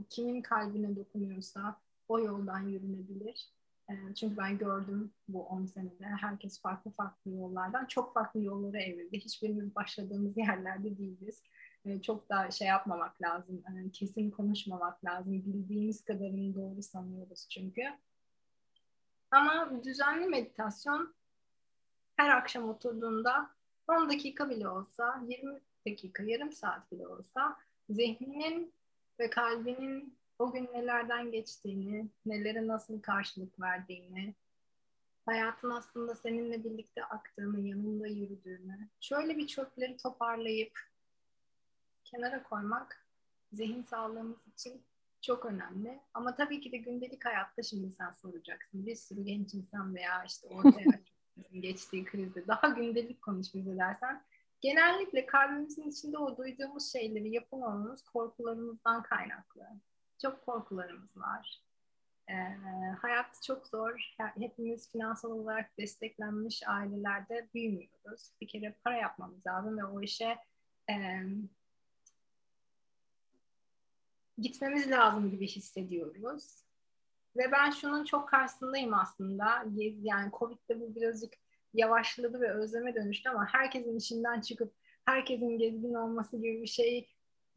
kimin kalbine dokunuyorsa o yoldan yürünebilir. E, çünkü ben gördüm bu 10 senede herkes farklı farklı yollardan çok farklı yollara evrildi. Hiçbirimiz başladığımız yerlerde değiliz. E, çok da şey yapmamak lazım. Kesin konuşmamak lazım. Bildiğimiz kadarını doğru sanıyoruz çünkü. Ama düzenli meditasyon her akşam oturduğunda 10 dakika bile olsa, 20 dakika, yarım saat bile olsa zihninin ve kalbinin o gün nelerden geçtiğini, nelere nasıl karşılık verdiğini, hayatın aslında seninle birlikte aktığını, yanında yürüdüğünü, şöyle bir çöpleri toparlayıp kenara koymak zihin sağlığımız için çok önemli. Ama tabii ki de gündelik hayatta şimdi sen soracaksın. Bir sürü genç insan veya işte ortaya geçtiği krizde daha gündelik konuş bize dersen genellikle kalbimizin içinde o duyduğumuz şeyleri yapamamamız korkularımızdan kaynaklı. Çok korkularımız var. Ee, hayat çok zor. Hepimiz finansal olarak desteklenmiş ailelerde büyümüyoruz. Bir kere para yapmamız lazım ve o işe e, gitmemiz lazım gibi hissediyoruz. Ve ben şunun çok karşısındayım aslında. Yani Covid'de bu birazcık yavaşladı ve özleme dönüştü ama herkesin işinden çıkıp herkesin gezgin olması gibi bir şey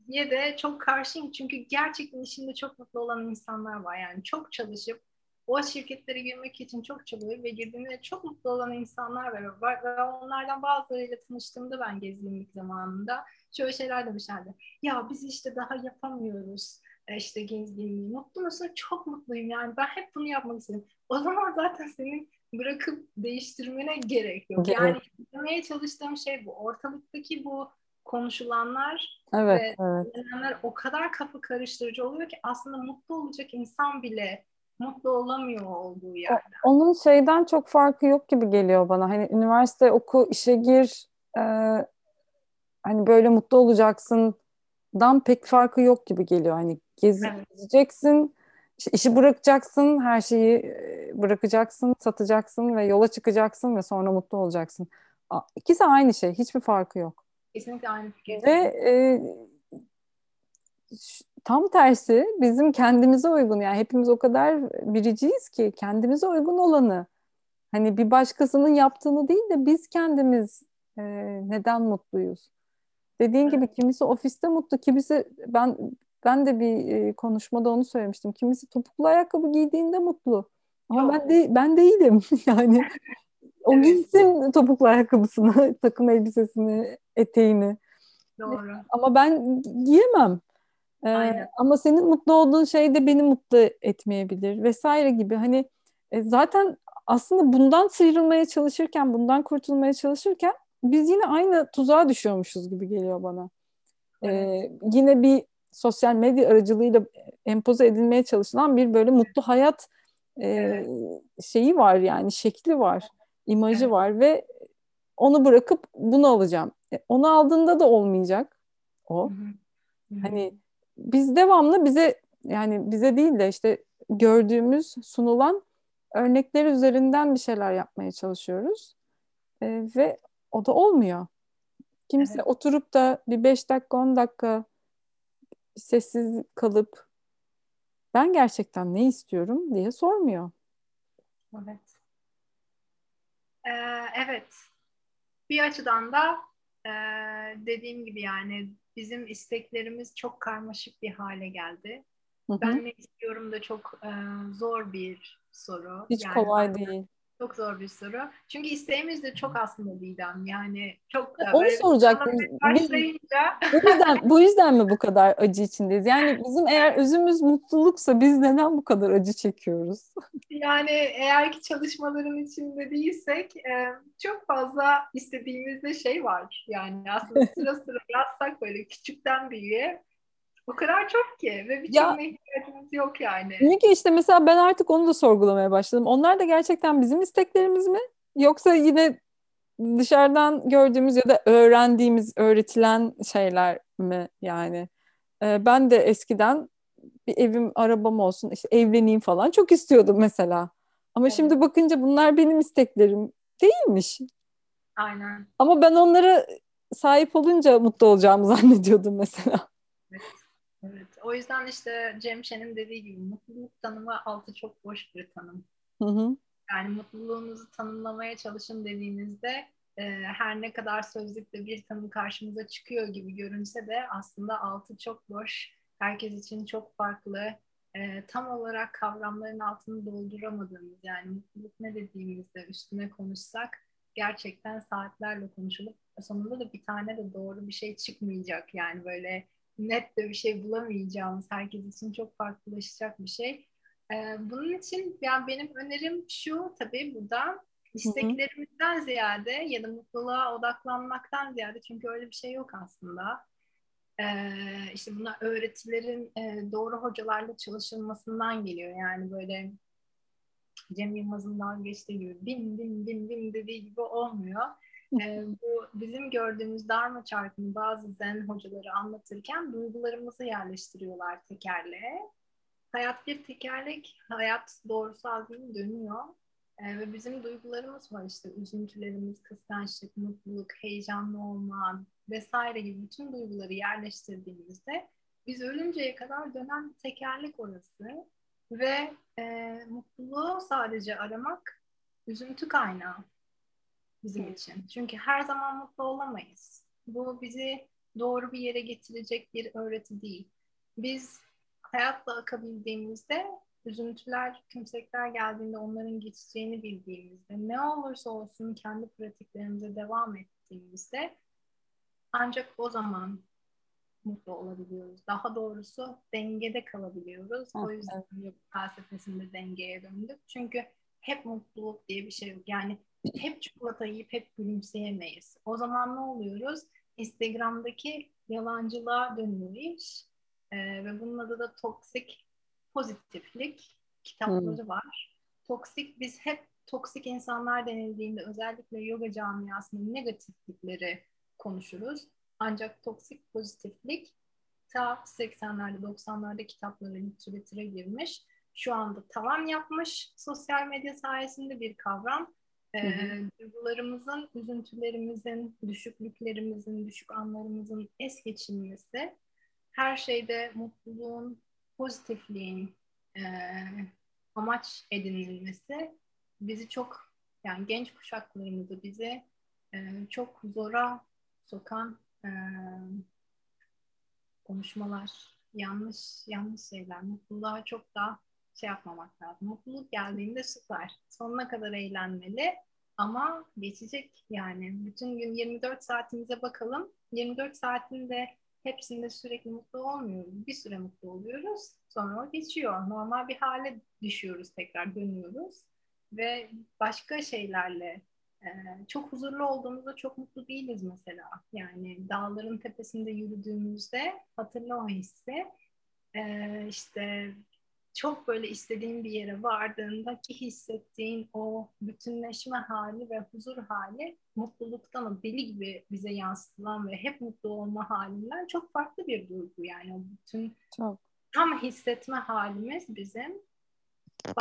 diye de çok karşıyım. Çünkü gerçekten işinde çok mutlu olan insanlar var. Yani çok çalışıp o şirketlere girmek için çok çabalıyor ve girdiğinde çok mutlu olan insanlar var. Ve onlardan bazılarıyla tanıştığımda ben gezginlik zamanında şöyle şeyler demişlerdi. Ya biz işte daha yapamıyoruz e, işte gezginliği. Mutlu musun? Çok mutluyum yani. Ben hep bunu yapmak istedim. O zaman zaten senin bırakıp değiştirmene gerek yok. Gerek. Yani demeye çalıştığım şey bu. Ortalıktaki bu konuşulanlar evet, ve evet. o kadar kafa karıştırıcı oluyor ki aslında mutlu olacak insan bile mutlu olamıyor olduğu yerde. Onun şeyden çok farkı yok gibi geliyor bana. Hani üniversite oku, işe gir, e, hani böyle mutlu olacaksın dan pek farkı yok gibi geliyor. Hani gez, evet. gezeceksin, işte işi bırakacaksın, her şeyi e, bırakacaksın, satacaksın ve yola çıkacaksın ve sonra mutlu olacaksın. İkisi aynı şey, hiçbir farkı yok. Kesinlikle aynı fikir. Ve e, tam tersi bizim kendimize uygun yani hepimiz o kadar biriciyiz ki kendimize uygun olanı hani bir başkasının yaptığını değil de biz kendimiz e, neden mutluyuz? Dediğin gibi kimisi ofiste mutlu, kimisi ben ben de bir e, konuşmada onu söylemiştim. Kimisi topuklu ayakkabı giydiğinde mutlu. Ama ben de ben değilim. yani o evet. giysin topuklu ayakkabısını, takım elbisesini, eteğini. Doğru. Ama ben giyemem. Ee, ama senin mutlu olduğun şey de beni mutlu etmeyebilir vesaire gibi. Hani e, zaten aslında bundan sıyrılmaya çalışırken, bundan kurtulmaya çalışırken biz yine aynı tuzağa düşüyormuşuz gibi geliyor bana. Ee, yine bir sosyal medya aracılığıyla empoze edilmeye çalışılan bir böyle mutlu hayat e, şeyi var yani şekli var, imajı var ve onu bırakıp bunu alacağım. E, onu aldığında da olmayacak o. Hani biz devamlı bize yani bize değil de işte gördüğümüz sunulan örnekler üzerinden bir şeyler yapmaya çalışıyoruz. E, ve o da olmuyor. Kimse evet. oturup da bir beş dakika on dakika sessiz kalıp ben gerçekten ne istiyorum diye sormuyor. Evet. Ee, evet. Bir açıdan da e, dediğim gibi yani bizim isteklerimiz çok karmaşık bir hale geldi. Hı hı. Ben ne istiyorum da çok e, zor bir soru. Hiç Yani kolay değil. Çok zor bir soru. Çünkü isteğimiz de çok aslında Didem. Yani çok da Onu böyle soracaktım. Biz- Bu yüzden, bu yüzden mi bu kadar acı içindeyiz? Yani bizim eğer özümüz mutluluksa biz neden bu kadar acı çekiyoruz? yani eğer ki çalışmaların içinde değilsek e, çok fazla istediğimizde şey var. Yani aslında sıra sıra yazsak böyle küçükten büyüğe o kadar çok ki ve Ya- birçoğuna ihtiyacımız yok yani. Çünkü işte mesela ben artık onu da sorgulamaya başladım. Onlar da gerçekten bizim isteklerimiz mi? Yoksa yine dışarıdan gördüğümüz ya da öğrendiğimiz, öğretilen şeyler mi yani? Ee, ben de eskiden bir evim, arabam olsun, işte evleneyim falan çok istiyordum mesela. Ama Evet. şimdi bakınca bunlar benim isteklerim değilmiş. Aynen. Ama ben onlara sahip olunca mutlu olacağımı zannediyordum mesela. Evet. O yüzden işte Cem Şen'in dediği gibi mutluluk tanımı altı çok boş bir tanım. Hı hı. Yani mutluluğunuzu tanımlamaya çalışın dediğinizde e, her ne kadar sözlükte bir tanım karşımıza çıkıyor gibi görünse de aslında altı çok boş. Herkes için çok farklı. E, tam olarak kavramların altını dolduramadığımız yani mutluluk ne dediğimizde üstüne konuşsak gerçekten saatlerle konuşulup sonunda da bir tane de doğru bir şey çıkmayacak. Yani böyle net de bir şey bulamayacağımız herkes için çok farklılaşacak bir şey. Ee, bunun için yani benim önerim şu tabii burada isteklerimizden ziyade ya da mutluluğa odaklanmaktan ziyade çünkü öyle bir şey yok aslında. Ee, işte bunlar öğretilerin e, doğru hocalarla çalışılmasından geliyor. Yani böyle Cem Yılmaz'ın dalga geçtiği gibi bin bin bin bin dediği gibi olmuyor. Ee, bu bizim gördüğümüz Dharma çarkını bazı zen hocaları anlatırken duygularımızı yerleştiriyorlar tekerleğe. Hayat bir tekerlek, hayat doğrusal gibi dönüyor. Ee, ve bizim duygularımız var işte üzüntülerimiz, kıskançlık, mutluluk, heyecanlı olma vesaire gibi bütün duyguları yerleştirdiğimizde biz ölünceye kadar dönen tekerlek orası ve e, mutluluğu sadece aramak üzüntü kaynağı bizim için. Çünkü her zaman mutlu olamayız. Bu bizi doğru bir yere getirecek bir öğreti değil. Biz hayatla akabildiğimizde üzüntüler, kümsekler geldiğinde onların geçeceğini bildiğimizde ne olursa olsun kendi pratiklerimize devam ettiğimizde ancak o zaman mutlu olabiliyoruz. Daha doğrusu dengede kalabiliyoruz. O yüzden felsefesinde dengeye döndük. Çünkü hep mutluluk diye bir şey yok. Yani hep çikolata yiyip hep gülümseyemeyiz. O zaman ne oluyoruz? Instagram'daki yalancılığa dönüyor iş. Ee, ve bunun adı da toksik pozitiflik kitapları var. Toksik biz hep toksik insanlar denildiğinde özellikle yoga camiasının negatiflikleri konuşuruz. Ancak toksik pozitiflik ta 80'lerde 90'larda kitapları literatüre girmiş. Şu anda tavan yapmış sosyal medya sayesinde bir kavram. Duygularımızın, üzüntülerimizin, düşüklüklerimizin, düşük anlarımızın es geçilmesi, her şeyde mutluluğun, pozitifliğin e, amaç edinilmesi bizi çok, yani genç kuşaklarımızı bizi e, çok zora sokan e, konuşmalar, yanlış yanlış şeyler. Mutluluğa çok daha şey yapmamak lazım. Mutluluk geldiğinde süper. Sonuna kadar eğlenmeli ama geçecek yani. Bütün gün 24 saatimize bakalım. 24 saatinde hepsinde sürekli mutlu olmuyoruz. Bir süre mutlu oluyoruz. Sonra o geçiyor. Normal bir hale düşüyoruz tekrar dönüyoruz. Ve başka şeylerle e, çok huzurlu olduğumuzda çok mutlu değiliz mesela. Yani dağların tepesinde yürüdüğümüzde hatırla o hissi. E, işte çok böyle istediğin bir yere vardığında ki hissettiğin o bütünleşme hali ve huzur hali mutluluktan o deli gibi bize yansıtılan ve hep mutlu olma halinden çok farklı bir duygu yani o bütün Çok. tam hissetme halimiz bizim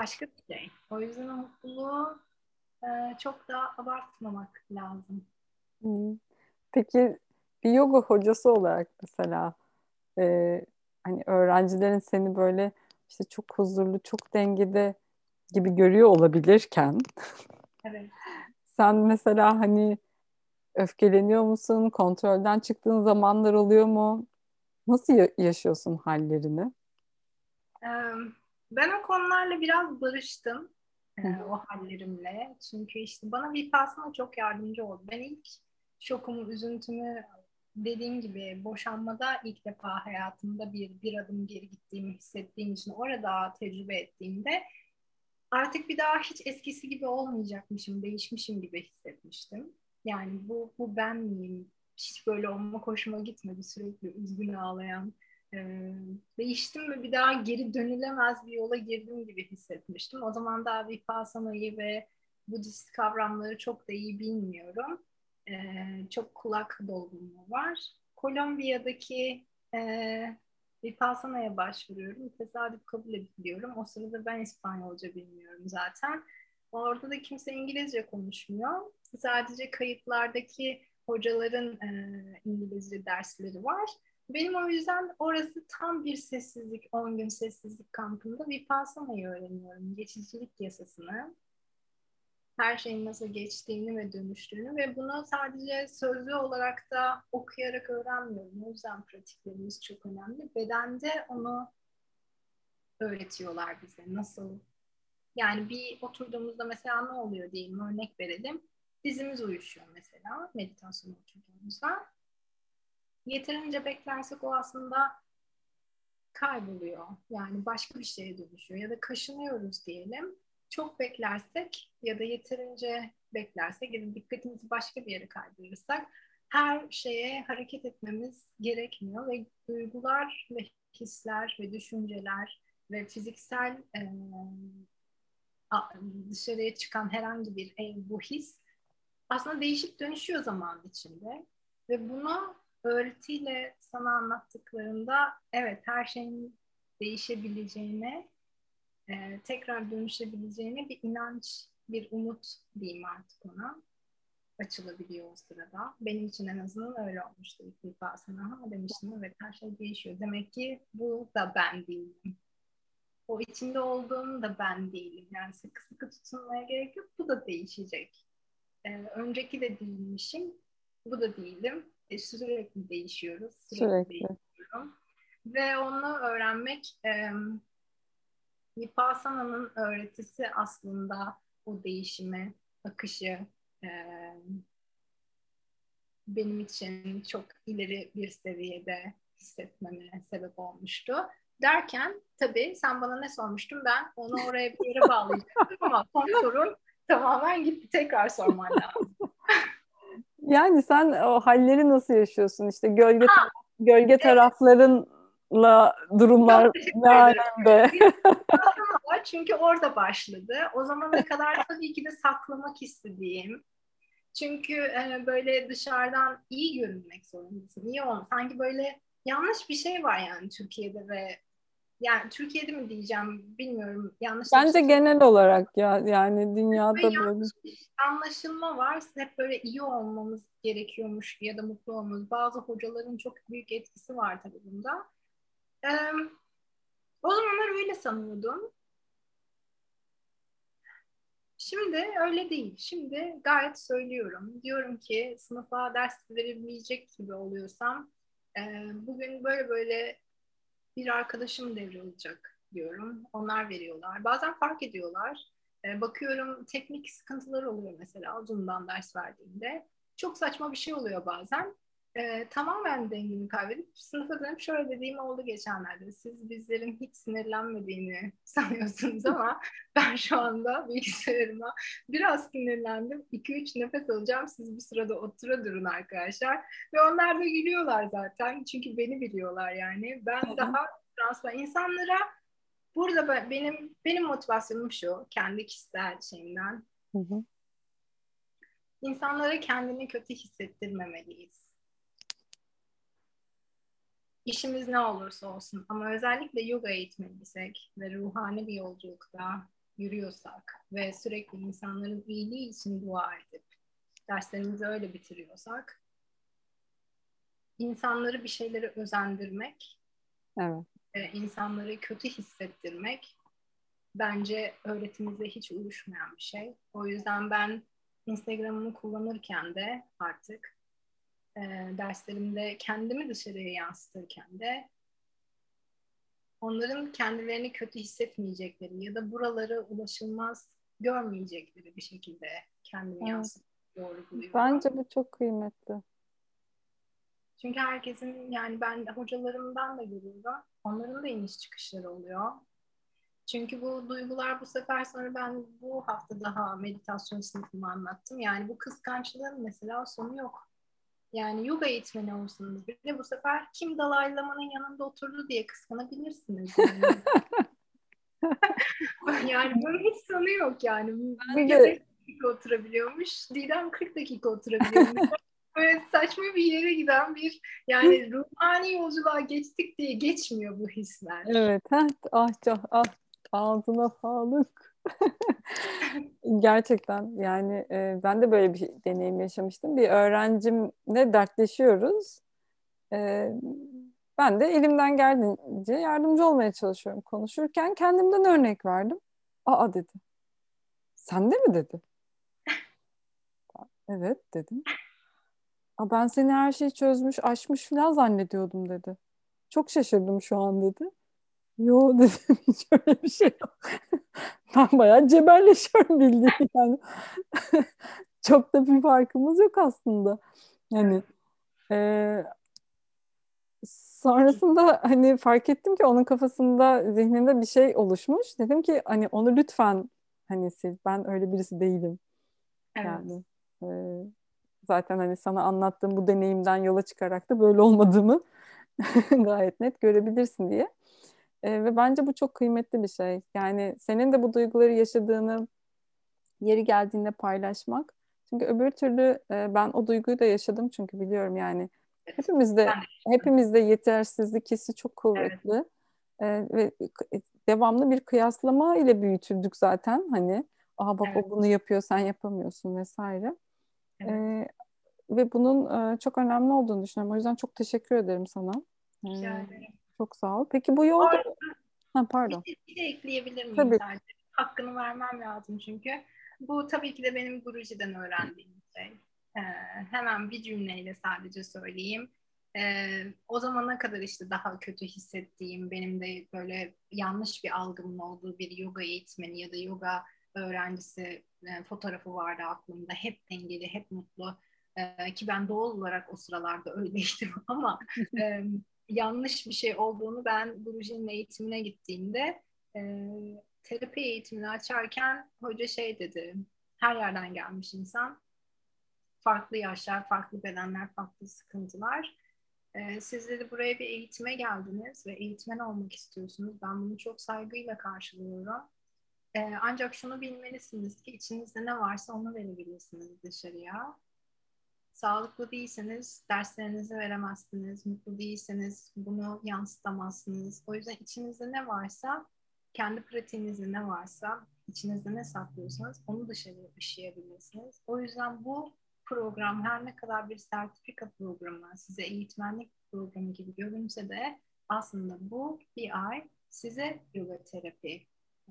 başka bir şey. O yüzden o mutluluğu e, çok da abartmamak lazım. Peki bir yoga hocası olarak mesela e, hani öğrencilerin seni böyle işte çok huzurlu, çok dengede gibi görüyor olabilirken Evet. sen mesela hani öfkeleniyor musun? Kontrolden çıktığın zamanlar oluyor mu? Nasıl ya- yaşıyorsun hallerini? Ben o konularla biraz barıştım. o hallerimle. Çünkü işte bana Vipassana çok yardımcı oldu. Ben ilk şokumu, üzüntümü dediğim gibi boşanmada ilk defa hayatımda bir bir adım geri gittiğimi hissettiğim için orada tecrübe ettiğimde artık bir daha hiç eskisi gibi olmayacakmışım, değişmişim gibi hissetmiştim. Yani bu, bu ben miyim? Hiç böyle olma hoşuma gitmedi. Sürekli üzgün ağlayan. Ee, değiştim ve bir daha geri dönülemez bir yola girdim gibi hissetmiştim. O zaman daha Vipassana'yı ve Budist kavramları çok da iyi bilmiyorum. Ee, çok kulak dolgunluğu var. Kolombiya'daki e, Vipassana'ya başvuruyorum. Tesadüf kabul ediliyorum. O sırada ben İspanyolca bilmiyorum zaten. Orada da kimse İngilizce konuşmuyor. Sadece kayıtlardaki hocaların e, İngilizce dersleri var. Benim o yüzden orası tam bir sessizlik, 10 gün sessizlik kampında Vipassana'yı öğreniyorum. Geçicilik yasasını. Her şeyin nasıl geçtiğini ve dönüştüğünü ve bunu sadece sözlü olarak da okuyarak öğrenmiyorum. O yüzden pratiklerimiz çok önemli. Bedende onu öğretiyorlar bize. Nasıl yani bir oturduğumuzda mesela ne oluyor diyeyim örnek verelim. Dizimiz uyuşuyor mesela meditasyon oturduğumuzda. Yeterince beklersek o aslında kayboluyor. Yani başka bir şeye dönüşüyor. Ya da kaşınıyoruz diyelim. Çok beklersek ya da yeterince beklersek ya da dikkatimizi başka bir yere kaydırırsak her şeye hareket etmemiz gerekmiyor ve duygular ve hisler ve düşünceler ve fiziksel e, dışarıya çıkan herhangi bir ev, bu his aslında değişip dönüşüyor zaman içinde. Ve bunu öğretiyle sana anlattıklarında evet her şeyin değişebileceğine, e, tekrar dönüşebileceğine bir inanç, bir umut diyeyim artık ona açılabiliyor o sırada. Benim için en azından öyle olmuştu ilk defasında. Ha demiştim evet her şey değişiyor. Demek ki bu da ben değilim o içinde olduğum da ben değilim. Yani sıkı sıkı tutunmaya gerek yok. Bu da değişecek. Ee, önceki de değilmişim. Bu da değilim. E, sürekli değişiyoruz. Sürekli, sürekli. değişiyorum. Ve onu öğrenmek e, Vipassana'nın öğretisi aslında o değişimi, akışı e, benim için çok ileri bir seviyede hissetmeme sebep olmuştu derken tabii sen bana ne sormuştun ben onu oraya bir yere bağlayacaktım ama son sorun tamamen gitti tekrar sorman lazım. yani sen o halleri nasıl yaşıyorsun işte gölge ha, gölge evet. Taraflarınla durumlar ne alemde? Çünkü orada başladı. O zamana kadar tabii ki de saklamak istediğim, çünkü e, böyle dışarıdan iyi görünmek zorundasın. İyi olmak. Sanki böyle yanlış bir şey var yani Türkiye'de ve yani Türkiye'de mi diyeceğim bilmiyorum. Yanlış Bence şey genel olarak ya yani dünyada ve böyle anlaşılma var. Hep böyle iyi olmamız gerekiyormuş ya da mutlu olmamız. Bazı hocaların çok büyük etkisi var tabii bunda. Ee, o zamanlar öyle sanıyordum. Şimdi öyle değil. Şimdi gayet söylüyorum. Diyorum ki sınıfa ders verebilecek gibi oluyorsam e, bugün böyle böyle bir arkadaşım devralacak diyorum. Onlar veriyorlar. Bazen fark ediyorlar. E, bakıyorum teknik sıkıntılar oluyor mesela Zoom'dan ders verdiğimde. Çok saçma bir şey oluyor bazen. E, tamamen dengemi kaybedip sınıfa dönüp şöyle dediğim oldu geçenlerde. Siz bizlerin hiç sinirlenmediğini sanıyorsunuz ama ben şu anda bilgisayarıma biraz sinirlendim. 2-3 nefes alacağım. Siz bir sırada otura durun arkadaşlar. Ve onlar da gülüyorlar zaten. Çünkü beni biliyorlar yani. Ben Hı-hı. daha transparan insanlara burada benim benim motivasyonum şu kendi kişisel şeyimden. Hı-hı. İnsanlara kendini kötü hissettirmemeliyiz işimiz ne olursa olsun ama özellikle yoga eğitmeniysek ve ruhani bir yolculukta yürüyorsak ve sürekli insanların iyiliği için dua edip derslerimizi öyle bitiriyorsak insanları bir şeylere özendirmek evet. ve insanları kötü hissettirmek bence öğretimize hiç uyuşmayan bir şey. O yüzden ben Instagram'ımı kullanırken de artık e, derslerimde kendimi dışarıya yansıtırken de onların kendilerini kötü hissetmeyecekleri ya da buraları ulaşılmaz görmeyecekleri bir şekilde kendini evet. yansıtıyor doğru buluyorum. Bence bu çok kıymetli. Çünkü herkesin yani ben hocalarımdan da görüyorum. Onların da iniş çıkışları oluyor. Çünkü bu duygular bu sefer sonra ben bu hafta daha meditasyon sınıfımı anlattım. Yani bu kıskançlığın mesela sonu yok. Yani yoga eğitmeni olsanız bile bu sefer kim Dalai Lama'nın yanında oturdu diye kıskanabilirsiniz. Yani, yani bunun hiç sonu yok yani. Ben de... dakika oturabiliyormuş. Didem 40 dakika oturabiliyormuş. Böyle saçma bir yere giden bir yani ruhani yolculuğa geçtik diye geçmiyor bu hisler. Evet. Heh, ah, ah, ah ağzına sağlık. Gerçekten yani e, ben de böyle bir deneyim yaşamıştım. Bir öğrencimle dertleşiyoruz. E, ben de elimden geldiğince yardımcı olmaya çalışıyorum. Konuşurken kendimden örnek verdim. Aa dedi. Sen de mi dedi? evet dedim. Aa, ben seni her şeyi çözmüş, aşmış falan zannediyordum dedi. Çok şaşırdım şu an dedi. Yo dedim hiç öyle bir şey yok. ben bayağı cebelleşiyorum bildiğin yani. Çok da bir farkımız yok aslında. Yani e, sonrasında hani fark ettim ki onun kafasında zihninde bir şey oluşmuş. Dedim ki hani onu lütfen hani sil. Ben öyle birisi değilim. Evet. Yani e, zaten hani sana anlattığım bu deneyimden yola çıkarak da böyle olmadığımı gayet net görebilirsin diye. E, ve bence bu çok kıymetli bir şey. Yani senin de bu duyguları yaşadığını yeri geldiğinde paylaşmak. Çünkü öbür türlü e, ben o duyguyu da yaşadım çünkü biliyorum yani hepimizde hepimizde yetersizlik hissi çok kuvvetli. Evet. E, ve devamlı bir kıyaslama ile büyütüldük zaten hani. Aa bak evet. o bunu yapıyor sen yapamıyorsun vesaire. Evet. E, ve bunun e, çok önemli olduğunu düşünüyorum. O yüzden çok teşekkür ederim sana. Rica ederim. Çok sağ ol. Peki bu yolda... Orada, ha, pardon. Bir, bir de ekleyebilir miyim tabii. sadece? Hakkını vermem lazım çünkü. Bu tabii ki de benim Guruji'den öğrendiğim şey. Ee, hemen bir cümleyle sadece söyleyeyim. Ee, o zamana kadar işte daha kötü hissettiğim, benim de böyle yanlış bir algımın olduğu bir yoga eğitmeni ya da yoga öğrencisi e, fotoğrafı vardı aklımda. Hep dengeli, hep mutlu. E, ki ben doğal olarak o sıralarda öyleydim ama e, yanlış bir şey olduğunu ben Guruji'nin eğitimine gittiğimde e, terapi eğitimini açarken hoca şey dedi. Her yerden gelmiş insan. Farklı yaşlar, farklı bedenler, farklı sıkıntılar. E, siz dedi buraya bir eğitime geldiniz ve eğitmen olmak istiyorsunuz. Ben bunu çok saygıyla karşılıyorum. E, ancak şunu bilmelisiniz ki içinizde ne varsa onu verebilirsiniz dışarıya Sağlıklı değilseniz derslerinizi veremezsiniz. Mutlu değilseniz bunu yansıtamazsınız. O yüzden içinizde ne varsa, kendi pratiğinizde ne varsa, içinizde ne saklıyorsanız onu dışarıya ışıyabilirsiniz. O yüzden bu program her ne kadar bir sertifika programı, size eğitmenlik programı gibi görünse de aslında bu bir ay size yoga terapi,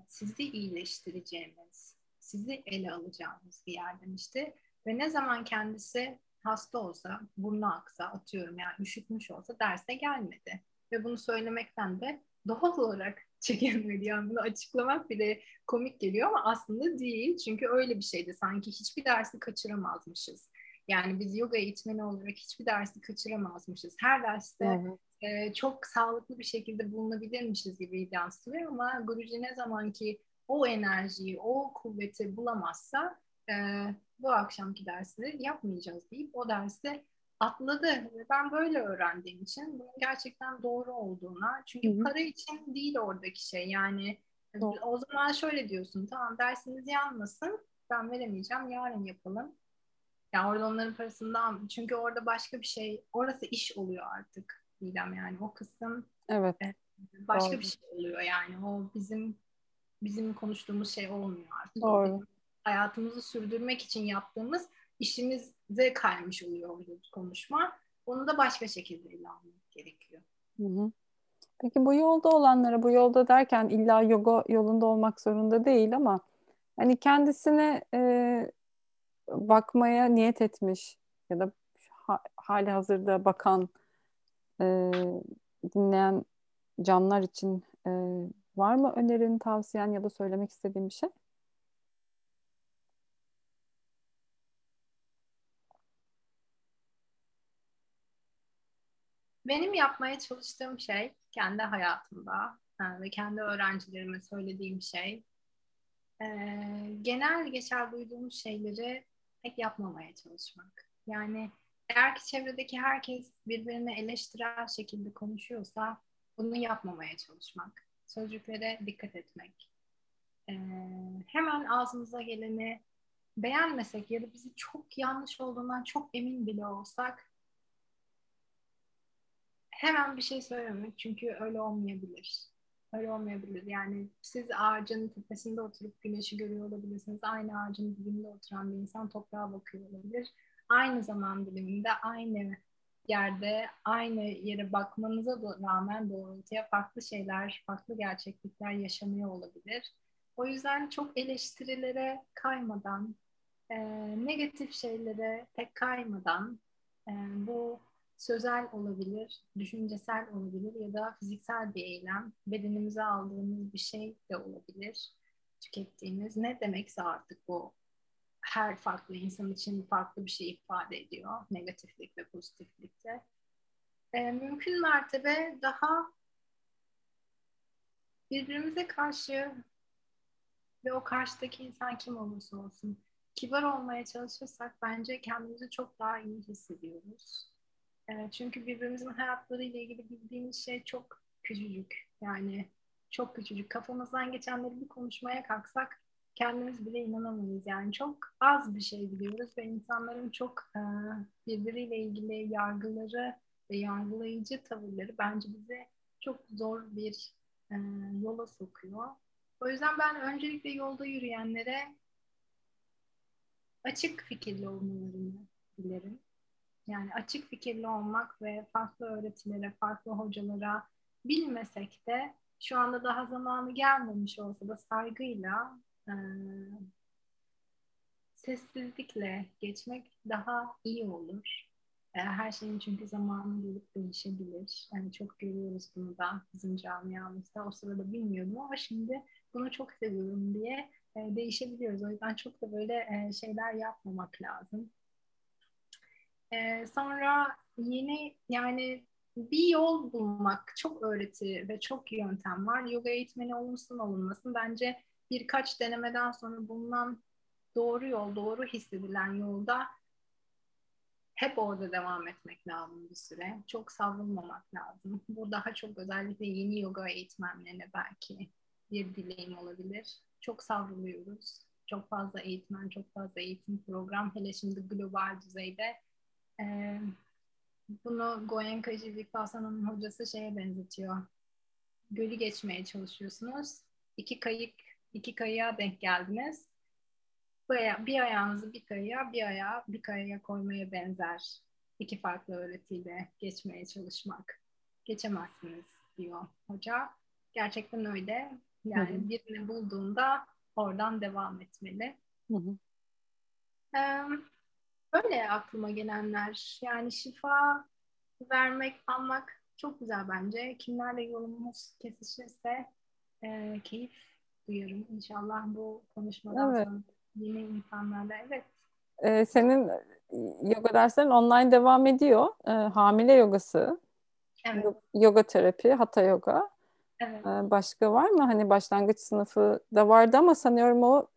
sizi iyileştireceğimiz, sizi ele alacağımız bir yer demişti. Ve ne zaman kendisi hasta olsa, burnu aksa atıyorum yani üşütmüş olsa derse gelmedi. Ve bunu söylemekten de doğal olarak çekinmedi. Yani bunu açıklamak bile komik geliyor ama aslında değil. Çünkü öyle bir şeydi. Sanki hiçbir dersi kaçıramazmışız. Yani biz yoga eğitmeni olarak hiçbir dersi kaçıramazmışız. Her derste e, çok sağlıklı bir şekilde bulunabilirmişiz gibi yansıyor ama Guruji ne zaman ki o enerjiyi, o kuvveti bulamazsa e, bu akşamki dersleri yapmayacağız deyip o dersi atladı. Ben böyle öğrendiğim için bunun gerçekten doğru olduğuna çünkü Hı-hı. para için değil oradaki şey yani doğru. o zaman şöyle diyorsun tamam dersiniz yanmasın ben veremeyeceğim yarın yapalım. Ya orada onların parasından çünkü orada başka bir şey orası iş oluyor artık Didem yani o kısım evet başka doğru. bir şey oluyor yani o bizim bizim konuştuğumuz şey olmuyor artık. Doğru hayatımızı sürdürmek için yaptığımız işimize kaymış oluyor orada konuşma. Onu da başka şekilde ele almak gerekiyor. Hı hı. Peki bu yolda olanlara, bu yolda derken illa yoga yolunda olmak zorunda değil ama hani kendisine e, bakmaya niyet etmiş ya da ha, hali hazırda bakan e, dinleyen canlar için E, var mı önerin, tavsiyen ya da söylemek istediğin bir şey? Benim yapmaya çalıştığım şey kendi hayatımda ve kendi öğrencilerime söylediğim şey e, genel geçer duyduğumuz şeyleri pek yapmamaya çalışmak. Yani eğer ki çevredeki herkes birbirini eleştirel şekilde konuşuyorsa bunu yapmamaya çalışmak. Sözcüklere dikkat etmek. Ee, hemen ağzımıza geleni beğenmesek ya da bizi çok yanlış olduğundan çok emin bile olsak hemen bir şey söylememek çünkü öyle olmayabilir. Öyle olmayabilir. Yani siz ağacın tepesinde oturup güneşi görüyor olabilirsiniz. Aynı ağacın dibinde oturan bir insan toprağa bakıyor olabilir. Aynı zaman diliminde aynı yerde aynı yere bakmanıza rağmen doğrultuya farklı şeyler, farklı gerçeklikler yaşanıyor olabilir. O yüzden çok eleştirilere kaymadan, e, negatif şeylere pek kaymadan e, bu sözel olabilir, düşüncesel olabilir ya da fiziksel bir eylem, bedenimize aldığımız bir şey de olabilir, tükettiğimiz. Ne demekse artık bu her farklı insan için farklı bir şey ifade ediyor, negatiflik ve pozitiflikte. E, mümkün mertebe daha birbirimize karşı ve o karşıdaki insan kim olursa olsun kibar olmaya çalışırsak bence kendimizi çok daha iyi hissediyoruz. E, çünkü birbirimizin hayatlarıyla ilgili bildiğimiz şey çok küçücük. Yani çok küçücük. Kafamızdan geçenleri bir konuşmaya kalksak kendimiz bile inanamayız. Yani çok az bir şey biliyoruz ve insanların çok e, birbiriyle ilgili yargıları ve yargılayıcı tavırları bence bize çok zor bir e, yola sokuyor. O yüzden ben öncelikle yolda yürüyenlere açık fikirli olmalarını dilerim. Yani açık fikirli olmak ve farklı öğretilere, farklı hocalara bilmesek de şu anda daha zamanı gelmemiş olsa da saygıyla, e, sessizlikle geçmek daha iyi olur. E, her şeyin çünkü zamanı gelip değişebilir. Yani çok görüyoruz bunu da bizim camiamızda. O sırada bilmiyordum ama şimdi bunu çok seviyorum diye e, değişebiliyoruz. O yüzden çok da böyle e, şeyler yapmamak lazım. E, sonra yeni yani bir yol bulmak çok öğreti ve çok yöntem var. Yoga eğitmeni olunsun olunmasın bence birkaç denemeden sonra bulunan doğru yol, doğru hissedilen yolda hep orada devam etmek lazım bir süre. Çok savrulmamak lazım. Bu daha çok özellikle yeni yoga eğitmenlerine belki bir dileğim olabilir. Çok savruluyoruz. Çok fazla eğitmen, çok fazla eğitim program. Hele şimdi global düzeyde e, bunu Goenka Jivikasana'nın hocası şeye benzetiyor. Gölü geçmeye çalışıyorsunuz. İki kayık, iki kayığa denk geldiniz. Bir ayağınızı bir kayığa, bir ayağı bir kayaya koymaya benzer. İki farklı öğretiyle geçmeye çalışmak. Geçemezsiniz diyor hoca. Gerçekten öyle. Yani hı hı. birini bulduğunda oradan devam etmeli. Hı hı. Ee, Böyle aklıma gelenler. Yani şifa vermek, almak çok güzel bence. Kimlerle yolumuz kesişirse e, keyif duyarım. İnşallah bu konuşmadan evet. sonra yeni insanlarla. Evet. Ee, senin yoga derslerin online devam ediyor. Ee, hamile yogası. Evet. Yoga terapi, hatha yoga. Evet. Ee, başka var mı? Hani başlangıç sınıfı da vardı ama sanıyorum o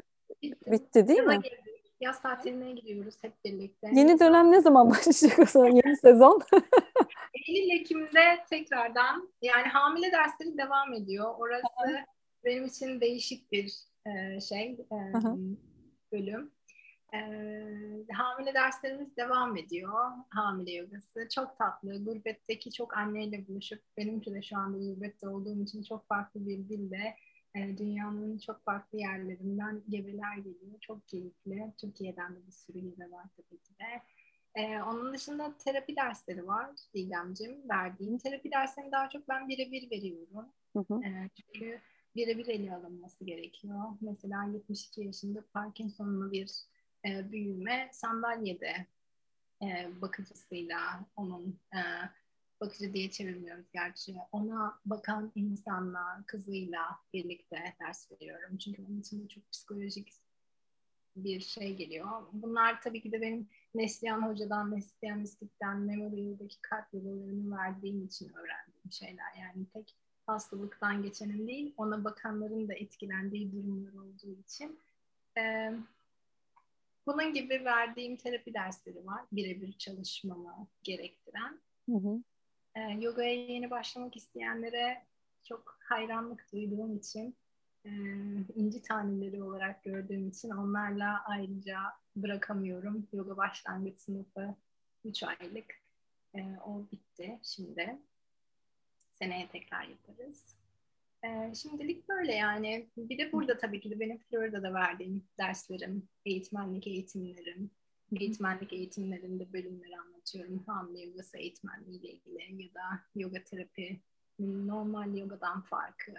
bitti, bitti değil Yoga mi? Girdi Yaz tatiline gidiyoruz hep birlikte. Yeni dönem ne zaman başlayacak o zaman yeni sezon? Eylül Ekim'de tekrardan yani hamile dersleri devam ediyor. Orası benim için değişik bir e, şey e, bölüm. E, hamile derslerimiz devam ediyor. Hamile yogası. Çok tatlı. Gurbetteki çok anneyle buluşup benimki de şu anda gurbette olduğum için çok farklı bir dilde e, dünyanın çok farklı yerlerinden gebeler geliyor. Çok keyifli. Türkiye'den de bir sürü gebe var tabii ki de. E, onun dışında terapi dersleri var Didemciğim. Verdiğim terapi derslerini daha çok ben birebir veriyorum. Hı hı. E, çünkü birebir ele alınması gerekiyor. Mesela 72 yaşında Parkinson'lu bir e, büyüme sandalyede e, bakıcısıyla onun e, bakıcı diye çevirmiyoruz gerçi. Ona bakan insanla, kızıyla birlikte ders veriyorum. Çünkü onun için de çok psikolojik bir şey geliyor. Bunlar tabii ki de benim Neslihan Hoca'dan, Neslihan Mistik'ten, Memorial'daki kalp yollarını verdiğim için öğrendiğim şeyler. Yani tek hastalıktan geçenin değil, ona bakanların da etkilendiği durumlar olduğu için. Ee, bunun gibi verdiğim terapi dersleri var. Birebir çalışmamı gerektiren. Hı hı. Ee, yogaya yeni başlamak isteyenlere çok hayranlık duyduğum için e, inci taneleri olarak gördüğüm için onlarla ayrıca bırakamıyorum. Yoga başlangıç sınıfı 3 aylık. E, o bitti şimdi. Seneye tekrar yaparız. E, şimdilik böyle yani. Bir de burada tabii ki de benim Florida'da verdiğim derslerim, eğitmenlik eğitimlerim, eğitmenlik eğitimlerinde bölümleri anlatıyorum. Hamle yogası eğitmenliği ile ilgili ya da yoga terapi normal yogadan farkı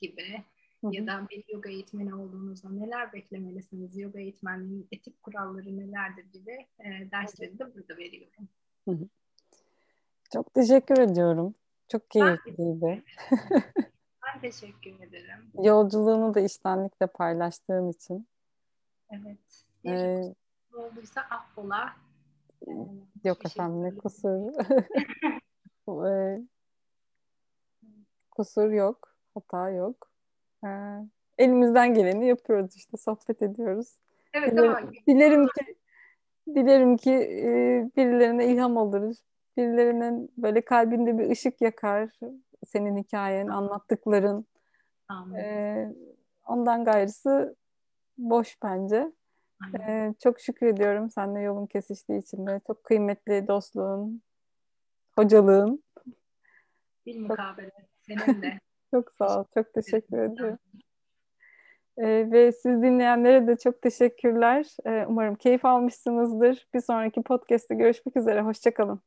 gibi ya da bir yoga eğitmeni olduğunuzda neler beklemelisiniz, yoga eğitmenliğinin etik kuralları nelerdir gibi e, dersleri de burada veriyorum. Çok teşekkür ediyorum. Çok keyifliydi. Ben teşekkür ederim. Yolculuğunu da iştenlikle paylaştığın için. Evet. Ee, olduysa affola. Yok şey efendim ne kusur. kusur yok. Hata yok. Ee, elimizden geleni yapıyoruz işte sohbet ediyoruz. Evet dilerim, ama dilerim ki dilerim ki e, birilerine ilham olur. Birilerinin böyle kalbinde bir ışık yakar senin hikayen, anlattıkların. Ee, ondan gayrısı boş bence. Ee, çok şükür ediyorum seninle yolun kesiştiği için de. Çok kıymetli dostluğun, hocalığın. Bir mukabele. Senin de. Çok sağ ol. Çok teşekkür ederim. Ee, ve siz dinleyenlere de çok teşekkürler. Ee, umarım keyif almışsınızdır. Bir sonraki podcast'te görüşmek üzere. Hoşçakalın.